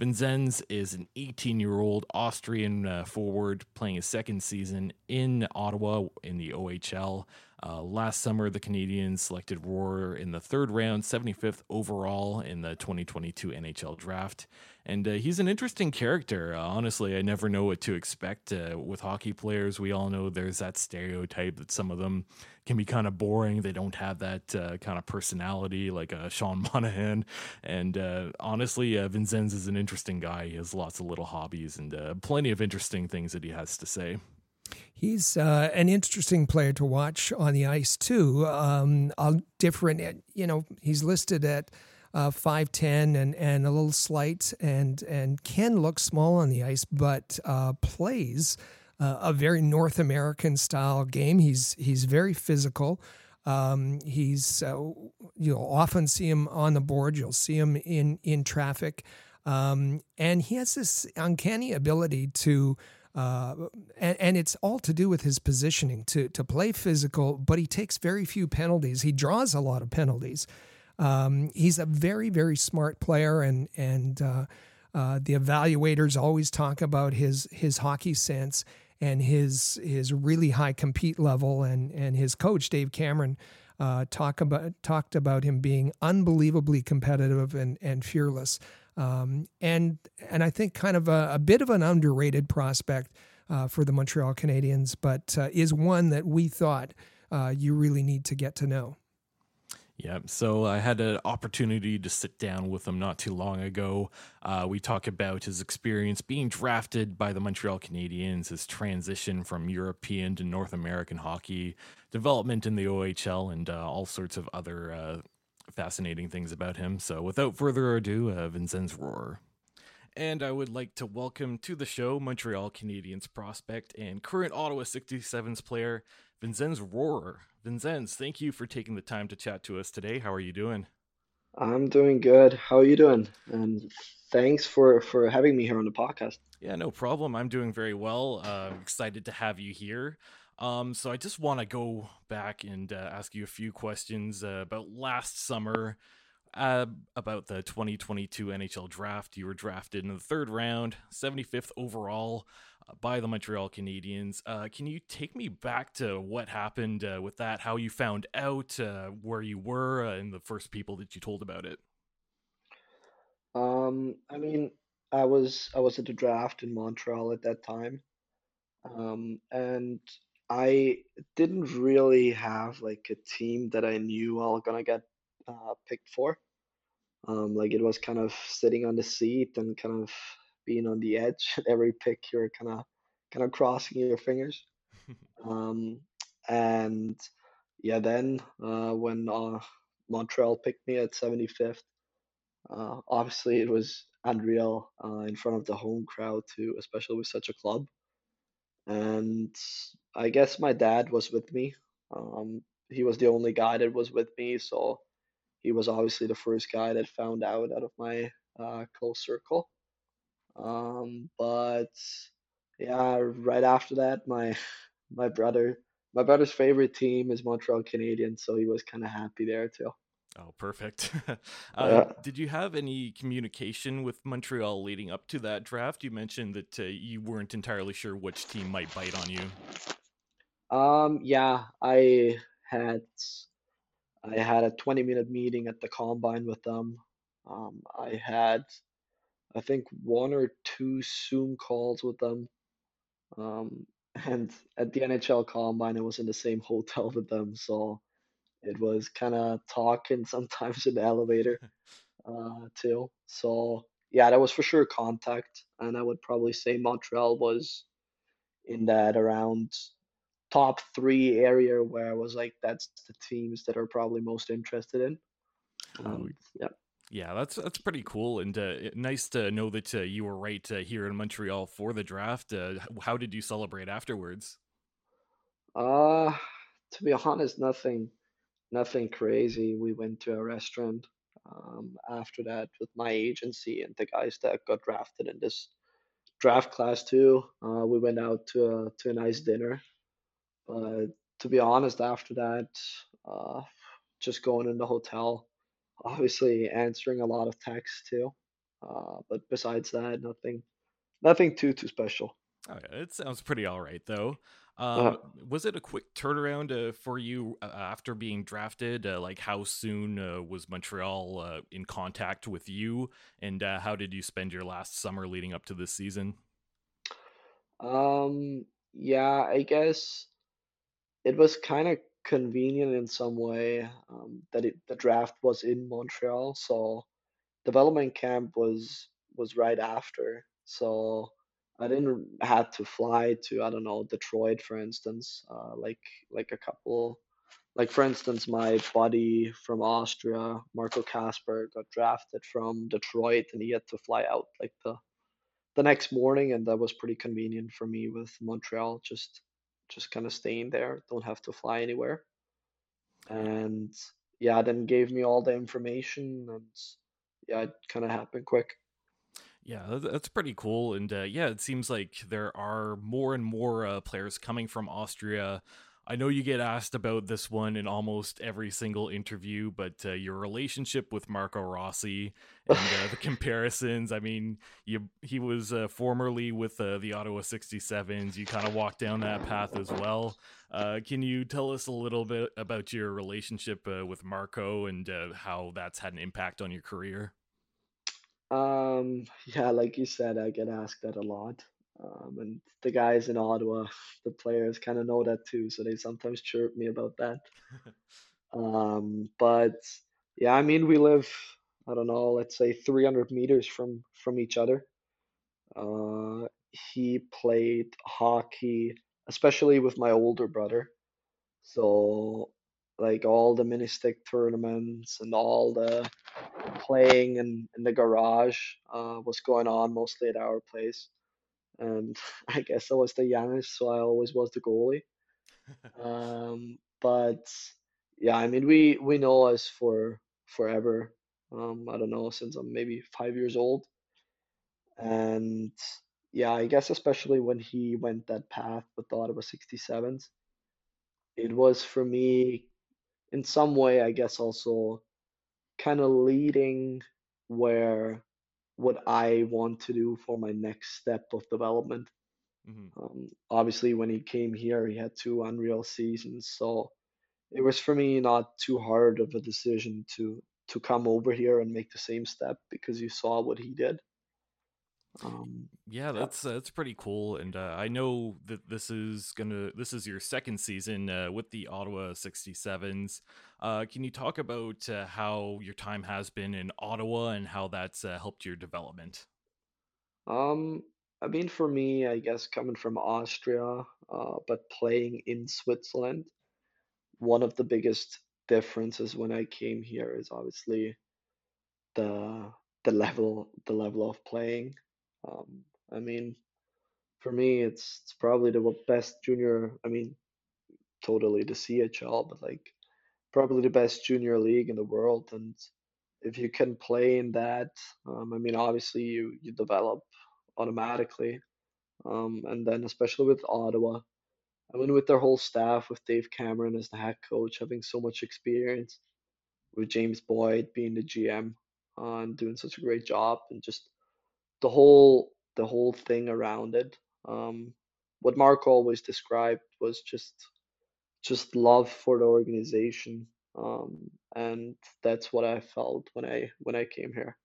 Vinzenz is an 18 year old Austrian uh, forward playing his second season in Ottawa in the OHL. Uh, last summer, the Canadiens selected Rohrer in the third round, 75th overall in the 2022 NHL draft. And uh, he's an interesting character. Uh, honestly, I never know what to expect uh, with hockey players. We all know there's that stereotype that some of them can be kind of boring. They don't have that uh, kind of personality like uh, Sean Monahan. And honestly, Vinzenz is an interesting guy. He has lots of little hobbies and plenty of interesting things that he has to say. He's uh, an interesting player to watch on the ice too. Um, different, you know, he's listed at uh, five ten and and a little slight, and and can look small on the ice, but uh, plays uh, a very North American style game. He's he's very physical. Um, he's uh, you'll often see him on the board. You'll see him in in traffic, um, and he has this uncanny ability to uh, and, and, it's all to do with his positioning to to play physical, but he takes very few penalties. He draws a lot of penalties. Um, he's a very very smart player, and and uh, uh, the evaluators always talk about his his hockey sense and his his really high compete level, and and his coach Dave Cameron. Uh, talk about talked about him being unbelievably competitive and and fearless. Um, and and I think kind of a, a bit of an underrated prospect uh, for the Montreal Canadiens, but uh, is one that we thought uh, you really need to get to know. Yeah, so I had an opportunity to sit down with him not too long ago. Uh, we talk about his experience being drafted by the Montreal Canadiens, his transition from European to North American hockey, development in the OHL, and uh, all sorts of other uh, fascinating things about him. So without further ado, uh, Vinzenz Rohrer. And I would like to welcome to the show Montreal Canadiens prospect and current Ottawa 67s player, Vinzenz Rohrer. Vinzenz, thank you for taking the time to chat to us today. How are you doing? I'm doing good. How are you doing? And thanks for for having me here on the podcast. Yeah, no problem. I'm doing very well. Uh, excited to have you here. Um, so I just want to go back and uh, ask you a few questions uh, about last summer, uh, about the 2022 NHL draft. You were drafted in the third round, 75th overall uh, by the Montreal Canadiens. Uh, can you take me back to what happened uh, with that? How you found out where you were and the first people that you told about it? Um, I mean, I was I was at the draft in Montreal at that time Um, and I didn't really have like a team that I knew I was gonna get uh, picked for. Um, like it was kind of sitting on the seat and kind of being on the edge. At every pick, you're kind of kind of crossing your fingers. Um, and yeah, then uh, when uh, Montreal picked me at 75th, uh, obviously it was unreal uh, in front of the home crowd too, especially with such a club. And I guess my dad was with me. Um, he was the only guy that was with me, so he was obviously the first guy that found out out of my uh, close circle. Um, but yeah, right after that, my my brother my brother's favorite team is Montreal Canadiens, so he was kind of happy there too. Oh, perfect. uh, Did you have any communication with Montreal leading up to that draft? You mentioned that uh, you weren't entirely sure which team might bite on you. Um, yeah, I had I had a 20 minute meeting at the combine with them. Um, I had I think one or two Zoom calls with them. Um, and at the NHL combine, I was in the same hotel with them, so it was kind of talking sometimes in the elevator uh, too. So yeah, that was for sure contact, and I would probably say Montreal was in that around top three area where I was like, that's the teams that are probably most interested in. Um, yeah. Yeah, that's that's pretty cool and uh, nice to know that uh, you were right uh, here in Montreal for the draft. Uh, how did you celebrate afterwards? Uh, to be honest, nothing nothing crazy. We went to a restaurant um, after that with my agency and the guys that got drafted in this draft class too. Uh, we went out to a to a nice dinner. But to be honest, after that, uh, just going in the hotel, obviously answering a lot of texts too. Uh, but besides that, nothing, nothing too too special. Oh, it sounds pretty all right though. Um, uh, was it a quick turnaround uh, for you uh, after being drafted? Uh, like, how soon uh, was Montreal uh, in contact with you, and how did you spend your last summer leading up to this season? Um, yeah, I guess it was kind of convenient in some way um, that it, the draft was in Montreal, so development camp was was right after. So I didn't had to fly to I don't know Detroit for instance, uh, like like a couple, like for instance my buddy from Austria, Marco Kasper, got drafted from Detroit and he had to fly out like the the next morning and that was pretty convenient for me with Montreal just just kind of staying there, don't have to fly anywhere, and yeah, then gave me all the information and yeah, it kind of happened quick. Yeah, that's pretty cool. And uh, yeah, it seems like there are more and more uh, players coming from Austria. I know you get asked about this one in almost every single interview, but uh, your relationship with Marco Rossi and uh, the comparisons. I mean, you he was uh, formerly with uh, the Ottawa 67s. You kind of walked down that path as well. can you tell us a little bit about your relationship with Marco and how that's had an impact on your career? Um, yeah, like you said, I get asked that a lot. Um, and the guys in Ottawa, the players kind of know that too, so they sometimes chirp me about that. um, but yeah, I mean, we live, I don't know, let's say 300 meters from from each other. Uh, he played hockey, especially with my older brother. So like all the mini stick tournaments and all the playing in, in the garage uh, was going on mostly at our place. And I guess I was the youngest, so I always was the goalie. um, but yeah, I mean, we we know us for forever. Um, I don't know since I'm maybe five years old, and yeah, I guess especially when he went that path with the Ottawa 67s, it was for me in some way, I guess also kind of leading where what I want to do for my next step of development. Mm-hmm. Um, obviously, when he came here, he had two unreal seasons, so it was for me not too hard of a decision to to come over here and make the same step because you saw what he did. Um, yeah, that's uh, that's pretty cool, and uh, I know that this is gonna this is your second season uh, with the Ottawa 67s. Uh, can you talk about uh, how your time has been in Ottawa and how that's uh, helped your development? um, I mean, for me, I guess coming from Austria, uh, but playing in Switzerland, one of the biggest differences when I came here is obviously the the level the level of playing. Um, I mean, for me, it's it's probably the best junior. I mean, totally the CHL, but like probably the best junior league in the world. And if you can play in that, um, I mean, obviously you you develop automatically. Um, and then especially with Ottawa, I mean, with their whole staff, with Dave Cameron as the head coach, having so much experience, with James Boyd being the GM uh, and doing such a great job, and just the whole the whole thing around it. Um, what Mark always described was just just love for the organization, um, and that's what I felt when I when I came here.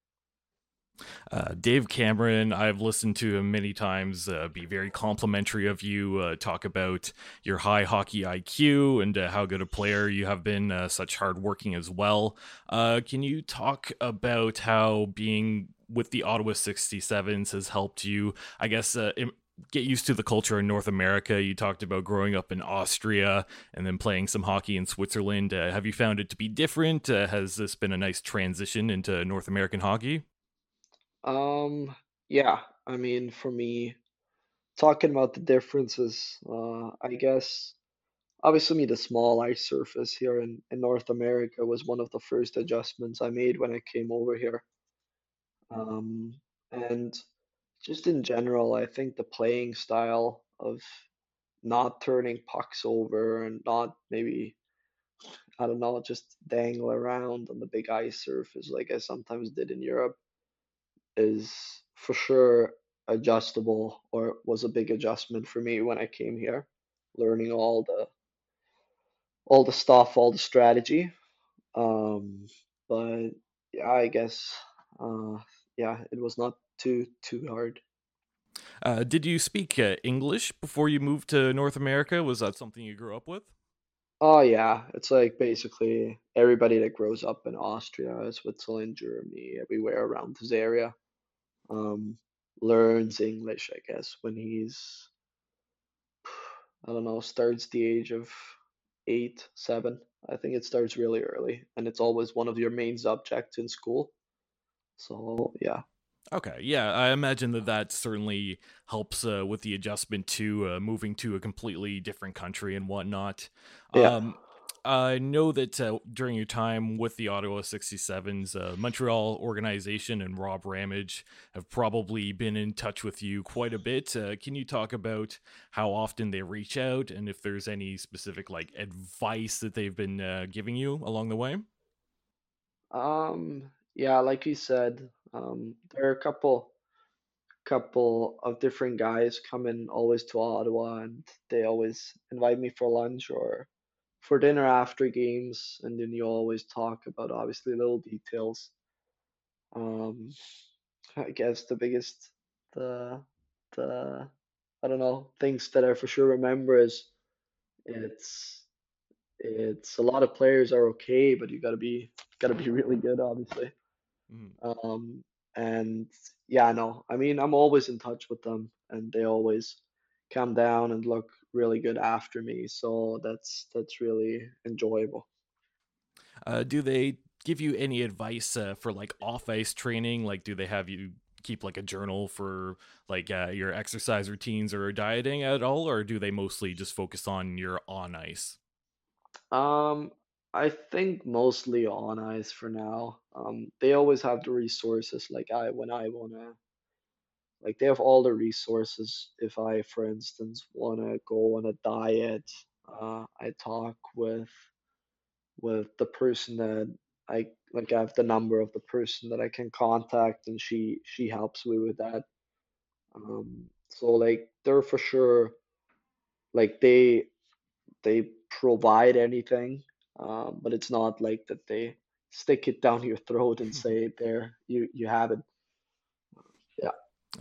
Uh, Dave Cameron, I've listened to him many times uh, be very complimentary of you, uh, talk about your high hockey IQ and uh, how good a player you have been, uh, such hardworking as well. Uh, can you talk about how being with the Ottawa 67s has helped you, I guess, get used to the culture in North America. You talked about growing up in Austria and then playing some hockey in Switzerland. Uh, have you found it to be different? Uh, has this been a nice transition into North American hockey? Um, yeah, I mean, for me, talking about the differences, uh, I guess obviously me the small ice surface here in, in North America was one of the first adjustments I made when I came over here. Um, and just in general, I think the playing style of not turning pucks over and not maybe I don't know, just dangle around on the big ice surface like I sometimes did in Europe is for sure adjustable or was a big adjustment for me when I came here, learning all the all the stuff, all the strategy. Um, but yeah, I guess uh, yeah, it was not too too hard. Uh, did you speak uh, English before you moved to North America? Was that something you grew up with? Oh yeah, it's like basically everybody that grows up in Austria, Switzerland, Germany, everywhere around this area, um, learns English, I guess, when he's I don't know, starts the age of eight, seven. I think it starts really early, and it's always one of your main subjects in school. So yeah. Okay, yeah, I imagine that that certainly helps uh, with the adjustment to uh, moving to a completely different country and whatnot. Yeah. Um, I know that uh, during your time with the Ottawa 67s, uh, Montreal organization and Rob Ramage have probably been in touch with you quite a bit. Uh, can you talk about how often they reach out and if there's any specific like advice that they've been uh, giving you along the way? Um, yeah, like you said, um, there are a couple couple of different guys coming always to Ottawa, and they always invite me for lunch or for dinner after games, and then you always talk about obviously little details. Um, I guess the biggest the the I don't know things that I for sure remember is it's it's a lot of players are okay, but you gotta be gotta be really good, obviously. Mm. Um, and yeah, no, I mean, I'm always in touch with them, and they always come down and look really good after me. So that's that's really enjoyable. Uh, do they give you any advice uh, for like off ice training? Like, do they have you keep like a journal for like uh, your exercise routines or dieting at all, or do they mostly just focus on your on ice? Um, I think mostly on ice for now. Um, they always have the resources. Like I, when I wanna, like they have all the resources. If I, for instance, wanna go on a diet, uh, I talk with with the person that I like. I have the number of the person that I can contact, and she she helps me with that. Um, so like they're for sure, like they they provide anything um, but it's not like that they stick it down your throat and say there you you have it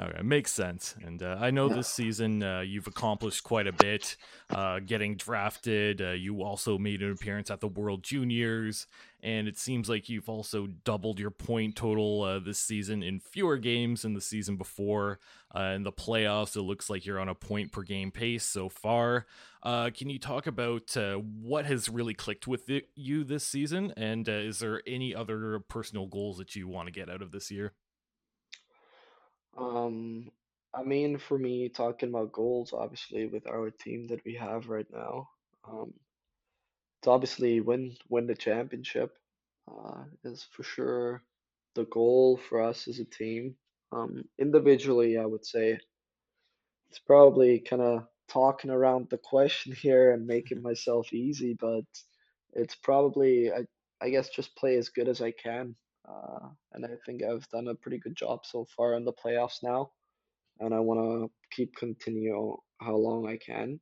Okay, makes sense. And uh, I know this season uh, you've accomplished quite a bit, uh, getting drafted. Uh, you also made an appearance at the World Juniors, and it seems like you've also doubled your point total uh, this season in fewer games than the season before. Uh, in the playoffs, it looks like you're on a point per game pace so far. can you talk about what has really clicked with it, you this season, and is there any other personal goals that you want to get out of this year? Um, I mean, for me, talking about goals, obviously, with our team that we have right now, um, it's obviously win win the championship uh, is for sure the goal for us as a team. Um, individually, I would say it's probably kind of talking around the question here and making myself easy, but it's probably I I guess just play as good as I can uh, and I think I've done a pretty good job so far in the playoffs now. And I want to keep continue how long I can.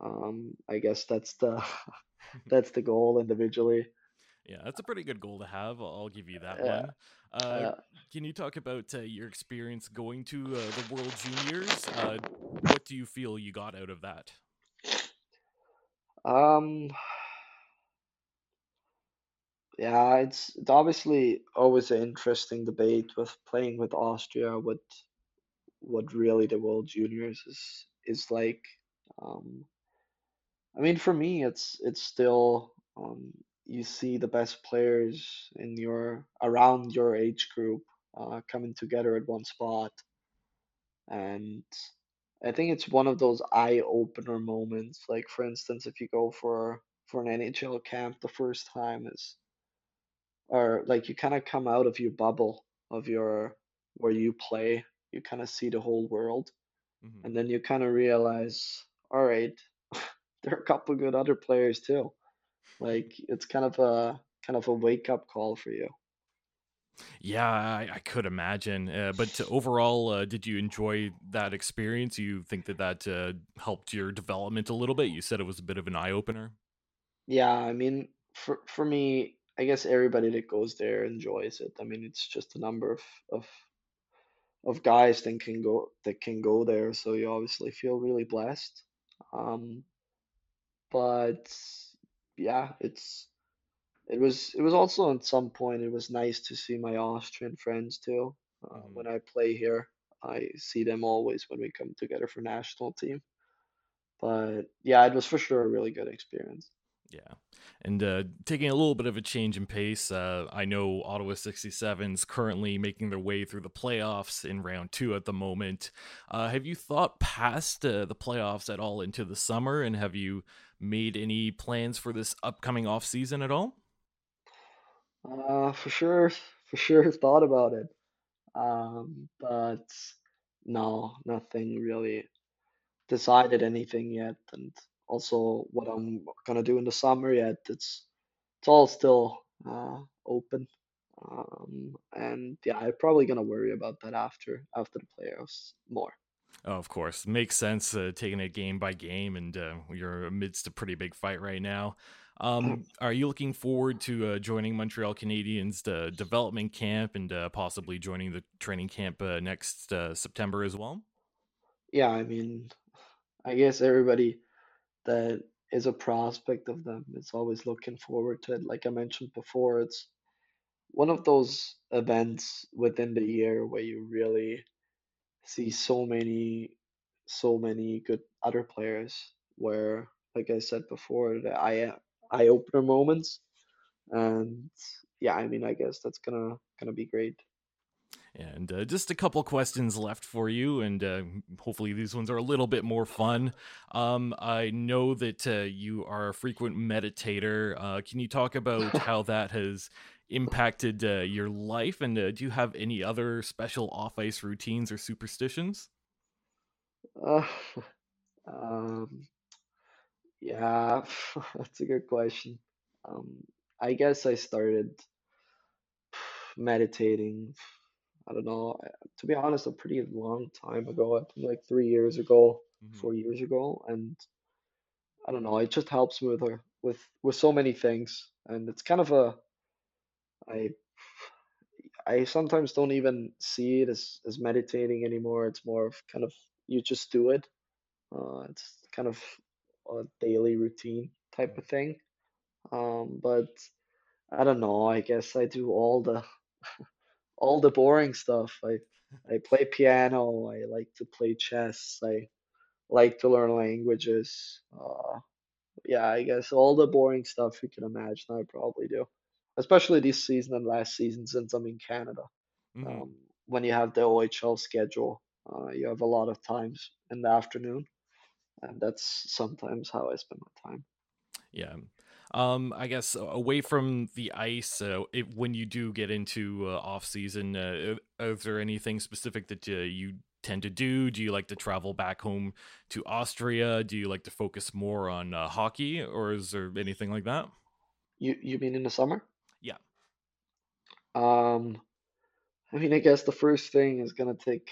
Um, I guess that's the that's the goal individually. Yeah, that's a pretty good goal to have. I'll give you that one. Uh, can you talk about uh, your experience going to uh, the World Juniors? Uh, what do you feel you got out of that? Um, yeah, it's it's obviously always an interesting debate with playing with Austria, what what really the World Juniors is is like. Um, I mean, for me, it's it's still um, you see the best players in your around your age group uh, coming together at one spot, and I think it's one of those eye opener moments. Like for instance, if you go for for an NHL camp the first time is or like you kind of come out of your bubble of your where you play you kind of see the whole world mm-hmm. and then you kind of realize all right there are a couple good other players too. Like it's kind of a kind of a wake up call for you. Yeah i, I could imagine uh, but overall uh, did you enjoy that experience? You think that that uh, helped your development a little bit? You said it was a bit of an eye-opener? Yeah i mean for for me I guess everybody that goes there enjoys it. I mean, it's just a number of of of guys that can go that can go there, so you obviously feel really blessed. Um, but yeah, it's it was it was also at some point it was nice to see my Austrian friends too. Uh, mm-hmm. When I play here, I see them always when we come together for national team. But yeah, it was for sure a really good experience. Yeah. And uh, taking a little bit of a change in pace, uh, I know Ottawa 67's currently making their way through the playoffs in round two at the moment. Uh, have you thought past uh, the playoffs at all into the summer? And have you made any plans for this upcoming off season at all? Uh, for sure, for sure, thought about it. Um, but no, nothing really decided anything yet. And also what I'm gonna do in the summer yet. It's it's all still uh, open, um, and yeah, I'm probably gonna worry about that after after the playoffs more. Oh, of course, makes sense. Uh, taking it game by game, and uh, you're amidst a pretty big fight right now. Um, mm. are you looking forward to uh, joining Montreal Canadiens uh, development camp and uh, possibly joining the training camp uh, next uh, September as well? Yeah, I mean, I guess everybody that is a prospect of them. It's always looking forward to it. Like I mentioned before, it's one of those events within the year where you really see so many so many good other players where like I said before the eye eye opener moments and yeah I mean I guess that's gonna gonna be great and uh, just a couple questions left for you, and uh, hopefully these ones are a little bit more fun. Um, I know that uh, you are a frequent meditator. Uh, can you talk about how that has impacted uh, your life? And uh, do you have any other special off ice routines or superstitions? um, yeah, that's a good question. Um, I guess I started meditating I don't know. To be honest, a pretty long time ago. I think like three years ago, mm-hmm. four years ago, and I don't know. It just helps me with a, with with so many things, and it's kind of a I I sometimes don't even see it as as meditating anymore. It's more of kind of you just do it. Uh, it's kind of a daily routine type of thing. Um, but I don't know. I guess I do all the all the boring stuff. I I play piano. I like to play chess. I like to learn languages. Uh, yeah, I guess all the boring stuff you can imagine. I probably do, especially this season and last season since I'm in Canada. Mhm. Um, when you have the OHL schedule, uh, you have a lot of times in the afternoon, and that's sometimes how I spend my time. Yeah. Um, I guess away from the ice, uh, it, when you do get into uh, off season, uh, is there anything specific that uh, you tend to do? Do you like to travel back home to Austria? Do you like to focus more on uh, hockey, or is there anything like that? You you mean in the summer? Yeah. Um, I mean, I guess the first thing is gonna take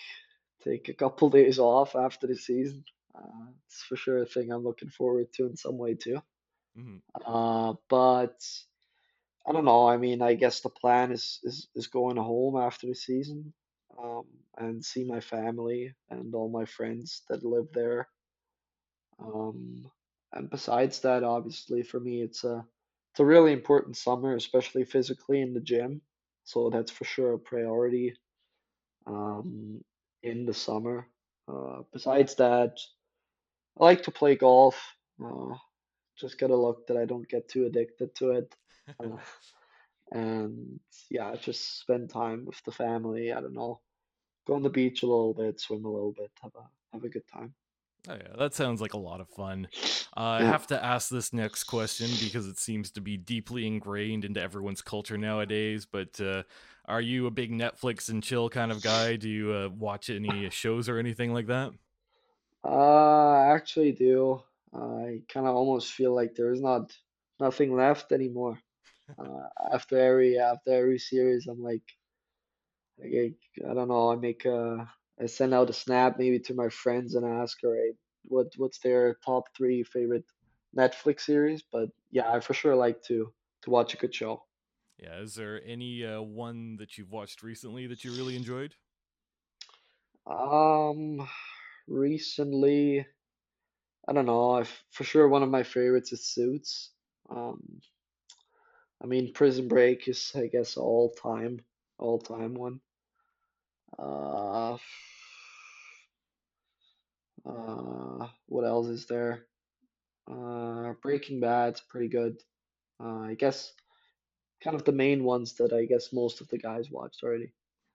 take a couple days off after the season. Uh, it's for sure a thing I'm looking forward to in some way too. Hmm Uh, but I don't know. I mean, I guess the plan is is is going home after the season, um, and see my family and all my friends that live there. Um, and besides that, obviously for me, it's a it's a really important summer, especially physically in the gym. So that's for sure a priority um, in the summer. Uh, besides that, I like to play golf. Uh, just gotta look that I don't get too addicted to it. Uh, and yeah, just spend time with the family. I don't know, go on the beach a little bit, swim a little bit, have a have a good time. Oh yeah, that sounds like a lot of fun. Uh, I have to ask this next question because it seems to be deeply ingrained into everyone's culture nowadays. But uh, are you a big Netflix and chill kind of guy? Do you uh, watch any shows or anything like that? Uh, I actually do. I kind of almost feel like there is not nothing left anymore. Uh, after every after every series, I'm like, like I, I don't know. I make a I send out a snap maybe to my friends and ask, all right, what what's their top three favorite Netflix series? But yeah, I for sure like to to watch a good show. Yeah, is there any uh, one that you've watched recently that you really enjoyed? Um, recently, I don't know. I for sure one of my favorites is Suits. Um, I mean, Prison Break is, I guess, all time, all time one. Uh, uh, what else is there? Uh, Breaking Bad's pretty good. Uh, I guess kind of the main ones that I guess most of the guys watched already.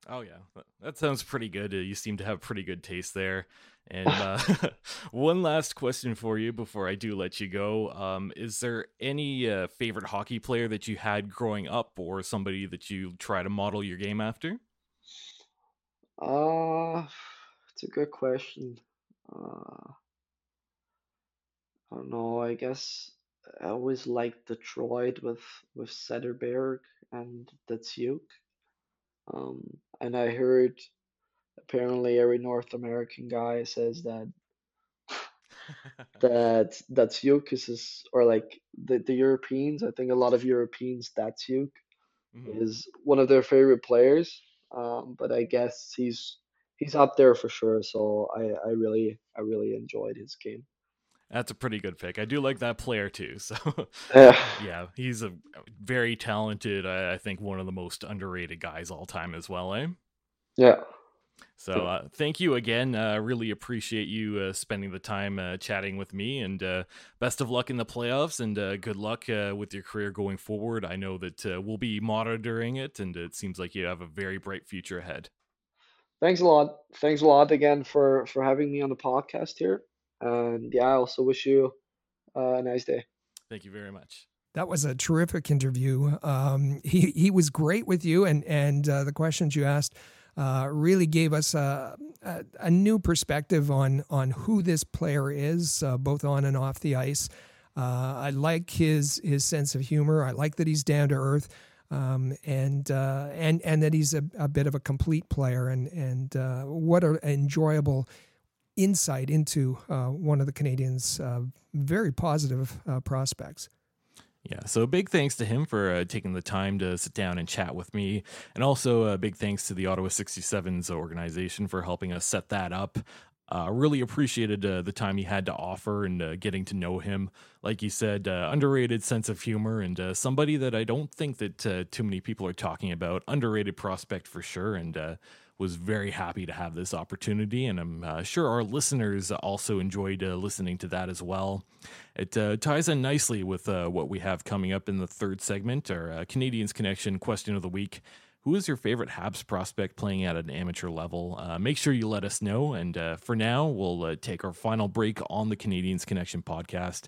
Oh yeah, that, sounds pretty good. Uh, you seem to have pretty good taste there. And uh, one last question for you before I do let you go: um, Is there any uh, favorite hockey player that you had growing up, or somebody that you try to model your game after? Uh, it's a good question. Uh, I don't know. I guess I always liked Detroit with with Zetterberg and Datsyuk. Um, and I heard apparently every North American guy says that that Datsyuk is or like the the Europeans. I think a lot of Europeans Datsyuk Mhm. is one of their favorite players. Um, but I guess he's he's up there for sure. So I I really I really enjoyed his game. That's a pretty good pick. I do like that player too. So Yeah. yeah, he's a very talented. I, I think one of the most underrated guys all time as well. Eh? Yeah. So uh, thank you again. I uh, really appreciate you uh, spending the time uh, chatting with me, and uh, best of luck in the playoffs, and uh, good luck uh, with your career going forward. I know that uh, we'll be monitoring it, and it seems like you have a very bright future ahead. Thanks a lot. Thanks a lot again for for having me on the podcast here. And yeah, I also wish you uh, a nice day. Thank you very much. That was a terrific interview. Um, he he was great with you, and and uh, the questions you asked uh, really gave us a, a, a, new perspective on on who this player is, uh, both on and off the ice. Uh, I like his his sense of humor. I like that he's down to earth, um, and uh, and and that he's a, a, bit of a complete player. And and uh, what an enjoyable insight into uh, one of the Canadiens' very positive prospects. Yeah, so big thanks to him for uh, taking the time to sit down and chat with me. And also a big thanks to the Ottawa 67s organization for helping us set that up. Uh, really appreciated uh, the time he had to offer and uh, getting to know him. Like you said, uh, underrated sense of humor and uh, somebody that I don't think that uh, too many people are talking about. Underrated prospect for sure, and was very happy to have this opportunity. And I'm sure our listeners also enjoyed listening to that as well. It ties in nicely with what we have coming up in the third segment, our Canadiens Connection question of the week. Who is your favorite Habs prospect playing at an amateur level? Uh, make sure you let us know. And uh, for now, we'll uh, take our final break on the Canadiens Connection podcast.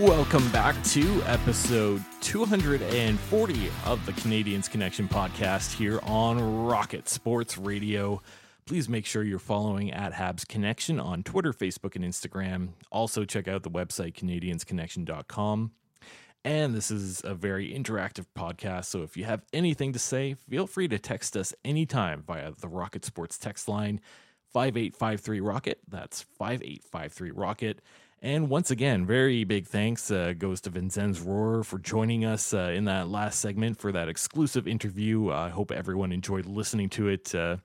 Welcome back to episode 240 of the Canadiens Connection podcast here on Rocket Sports Radio. Please make sure you're following at Habs Connection on Twitter, Facebook, and Instagram. Also, check out the website CanadiensConnection.com. And this is a very interactive podcast, so if you have anything to say, feel free to text us anytime via the Rocket Sports text line 5853 Rocket. That's 5853 Rocket. And once again, very big thanks uh, goes to Vinzenz Rohrer for joining us uh, in that last segment for that exclusive interview. I hope everyone enjoyed listening to it. Uh,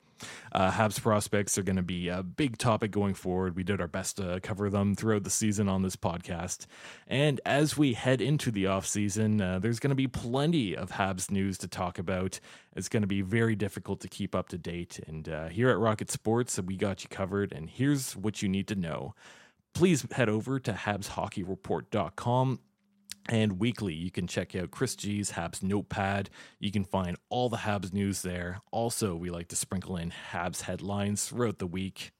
uh Habs prospects are going to be a big topic going forward. We did our best to cover them throughout the season on this podcast. And as we head into the offseason, uh, there's going to be plenty of Habs news to talk about. It's going to be very difficult to keep up to date. And uh, here at Rocket Sports, we got you covered. And here's what you need to know please head over to HabsHockeyReport.com. And weekly, you can check out Chris G's Habs Notepad. You can find all the Habs news there. Also, we like to sprinkle in Habs headlines throughout the week.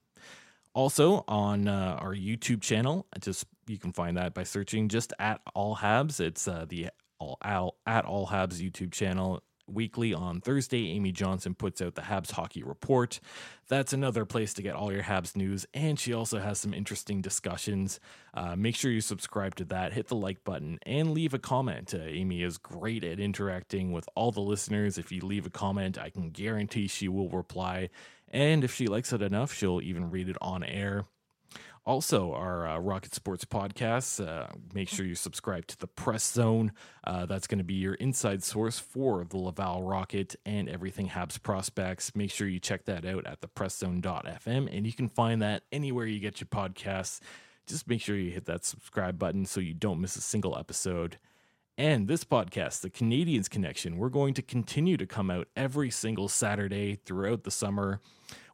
Also, on uh, our YouTube channel, just you can find that by searching just at All Habs. It's uh, the all, all at All Habs YouTube channel weekly on Thursday. Amy Johnson puts out the Habs Hockey Report. That's another place to get all your Habs news, and she also has some interesting discussions. Uh, make sure you subscribe to that, hit the like button, and leave a comment. Uh, Amy is great at interacting with all the listeners. If you leave a comment, I can guarantee she will reply. And if she likes it enough, she'll even read it on air. Also, our uh, Rocket Sports podcast. Uh, make sure you subscribe to the Press Zone. Uh, that's going to be your inside source for the Laval Rocket and everything Habs prospects. Make sure you check that out at thepresszone.fm, and you can find that anywhere you get your podcasts. just make sure you hit that subscribe button so you don't miss a single episode. And this podcast, The Canadiens Connection, we're going to continue to come out every single Saturday throughout the summer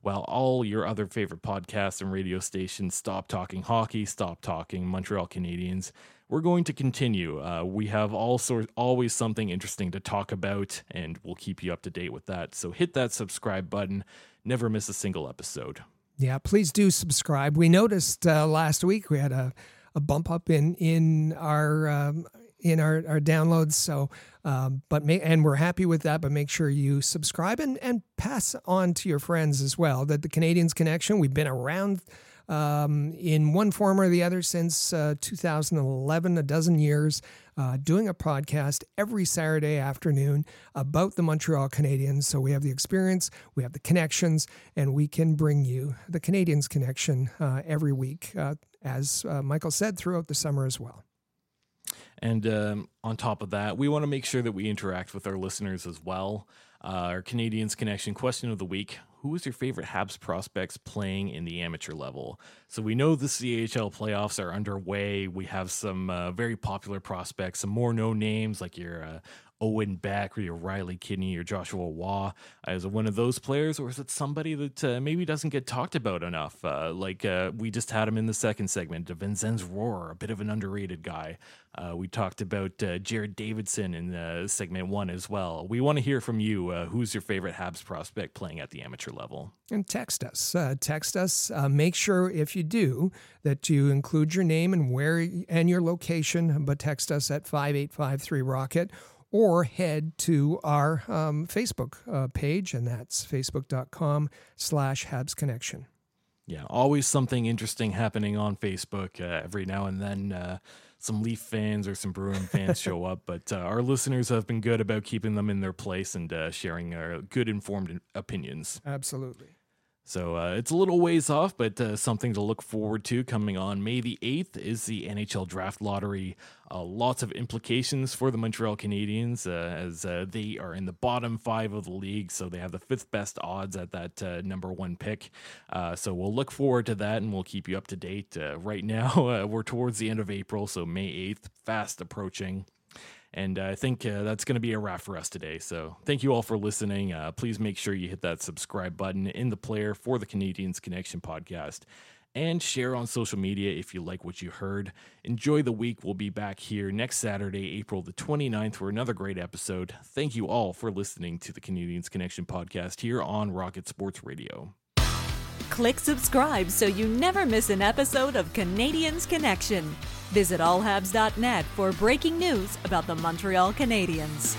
while all your other favorite podcasts and radio stations stop talking hockey, stop talking Montreal Canadiens. We're going to continue. Uh, we have all always something interesting to talk about, and we'll keep you up to date with that. So hit that subscribe button. Never miss a single episode. Yeah, please do subscribe. We noticed uh, last week we had a, a bump up in in our um, in our, our downloads. So, um, but may, and we're happy with that. But make sure you subscribe and and pass on to your friends as well that the Canadiens Connection. We've been around um, in one form or the other since uh, 2011, a dozen years, uh, doing a podcast every Saturday afternoon about the Montreal Canadiens. So we have the experience, we have the connections, and we can bring you the Canadiens connection uh, every week, uh, as uh, Michael said, throughout the summer as well. And um, on top of that, we want to make sure that we interact with our listeners as well. Uh, our Canadiens Connection question of the week Who is your favorite Habs prospects playing in the amateur level? So we know the CHL playoffs are underway. We have some uh, very popular prospects, some more no names like your uh, Owen Beck or your Riley Kidney or Joshua Roy as one of those players, or is it somebody that uh, maybe doesn't get talked about enough? Uh, like uh, we just had him in the second segment, Vinzenz Rohrer, a bit of an underrated guy. Uh, we talked about uh, Jared Davidson in uh, segment one as well. We want to hear from you. who's your favorite Habs prospect playing at the amateur level? And text us. text us. make sure if you do that you include your name and where and your location, but text us at 5853 Rocket or head to our um, Facebook uh, page, and that's facebook.com slash Habs Connection. Yeah, always something interesting happening on Facebook. Uh, every now and then, uh, some Leaf fans or some Bruin fans show up, but uh, our listeners have been good about keeping them in their place and uh, sharing our good informed opinions. Absolutely. So uh, it's a little ways off, but uh, something to look forward to coming on May the 8th is the NHL Draft Lottery. Uh, lots of implications for the Montreal Canadiens uh, as uh, they are in the bottom five of the league, so they have the fifth best odds at that uh, number one pick. so we'll look forward to that and we'll keep you up to date. right now, we're towards the end of April, so May 8th, fast approaching. And uh, I think uh, that's going to be a wrap for us today. So thank you all for listening. Uh, please make sure you hit that subscribe button in the player for the Canadiens Connection podcast and share on social media if you like what you heard. Enjoy the week. We'll be back here next Saturday, April the 29th, for another great episode. Thank you all for listening to the Canadiens Connection podcast here on Rocket Sports Radio. Click subscribe so you never miss an episode of Canadiens Connection. Visit allhabs.net for breaking news about the Montreal Canadiens.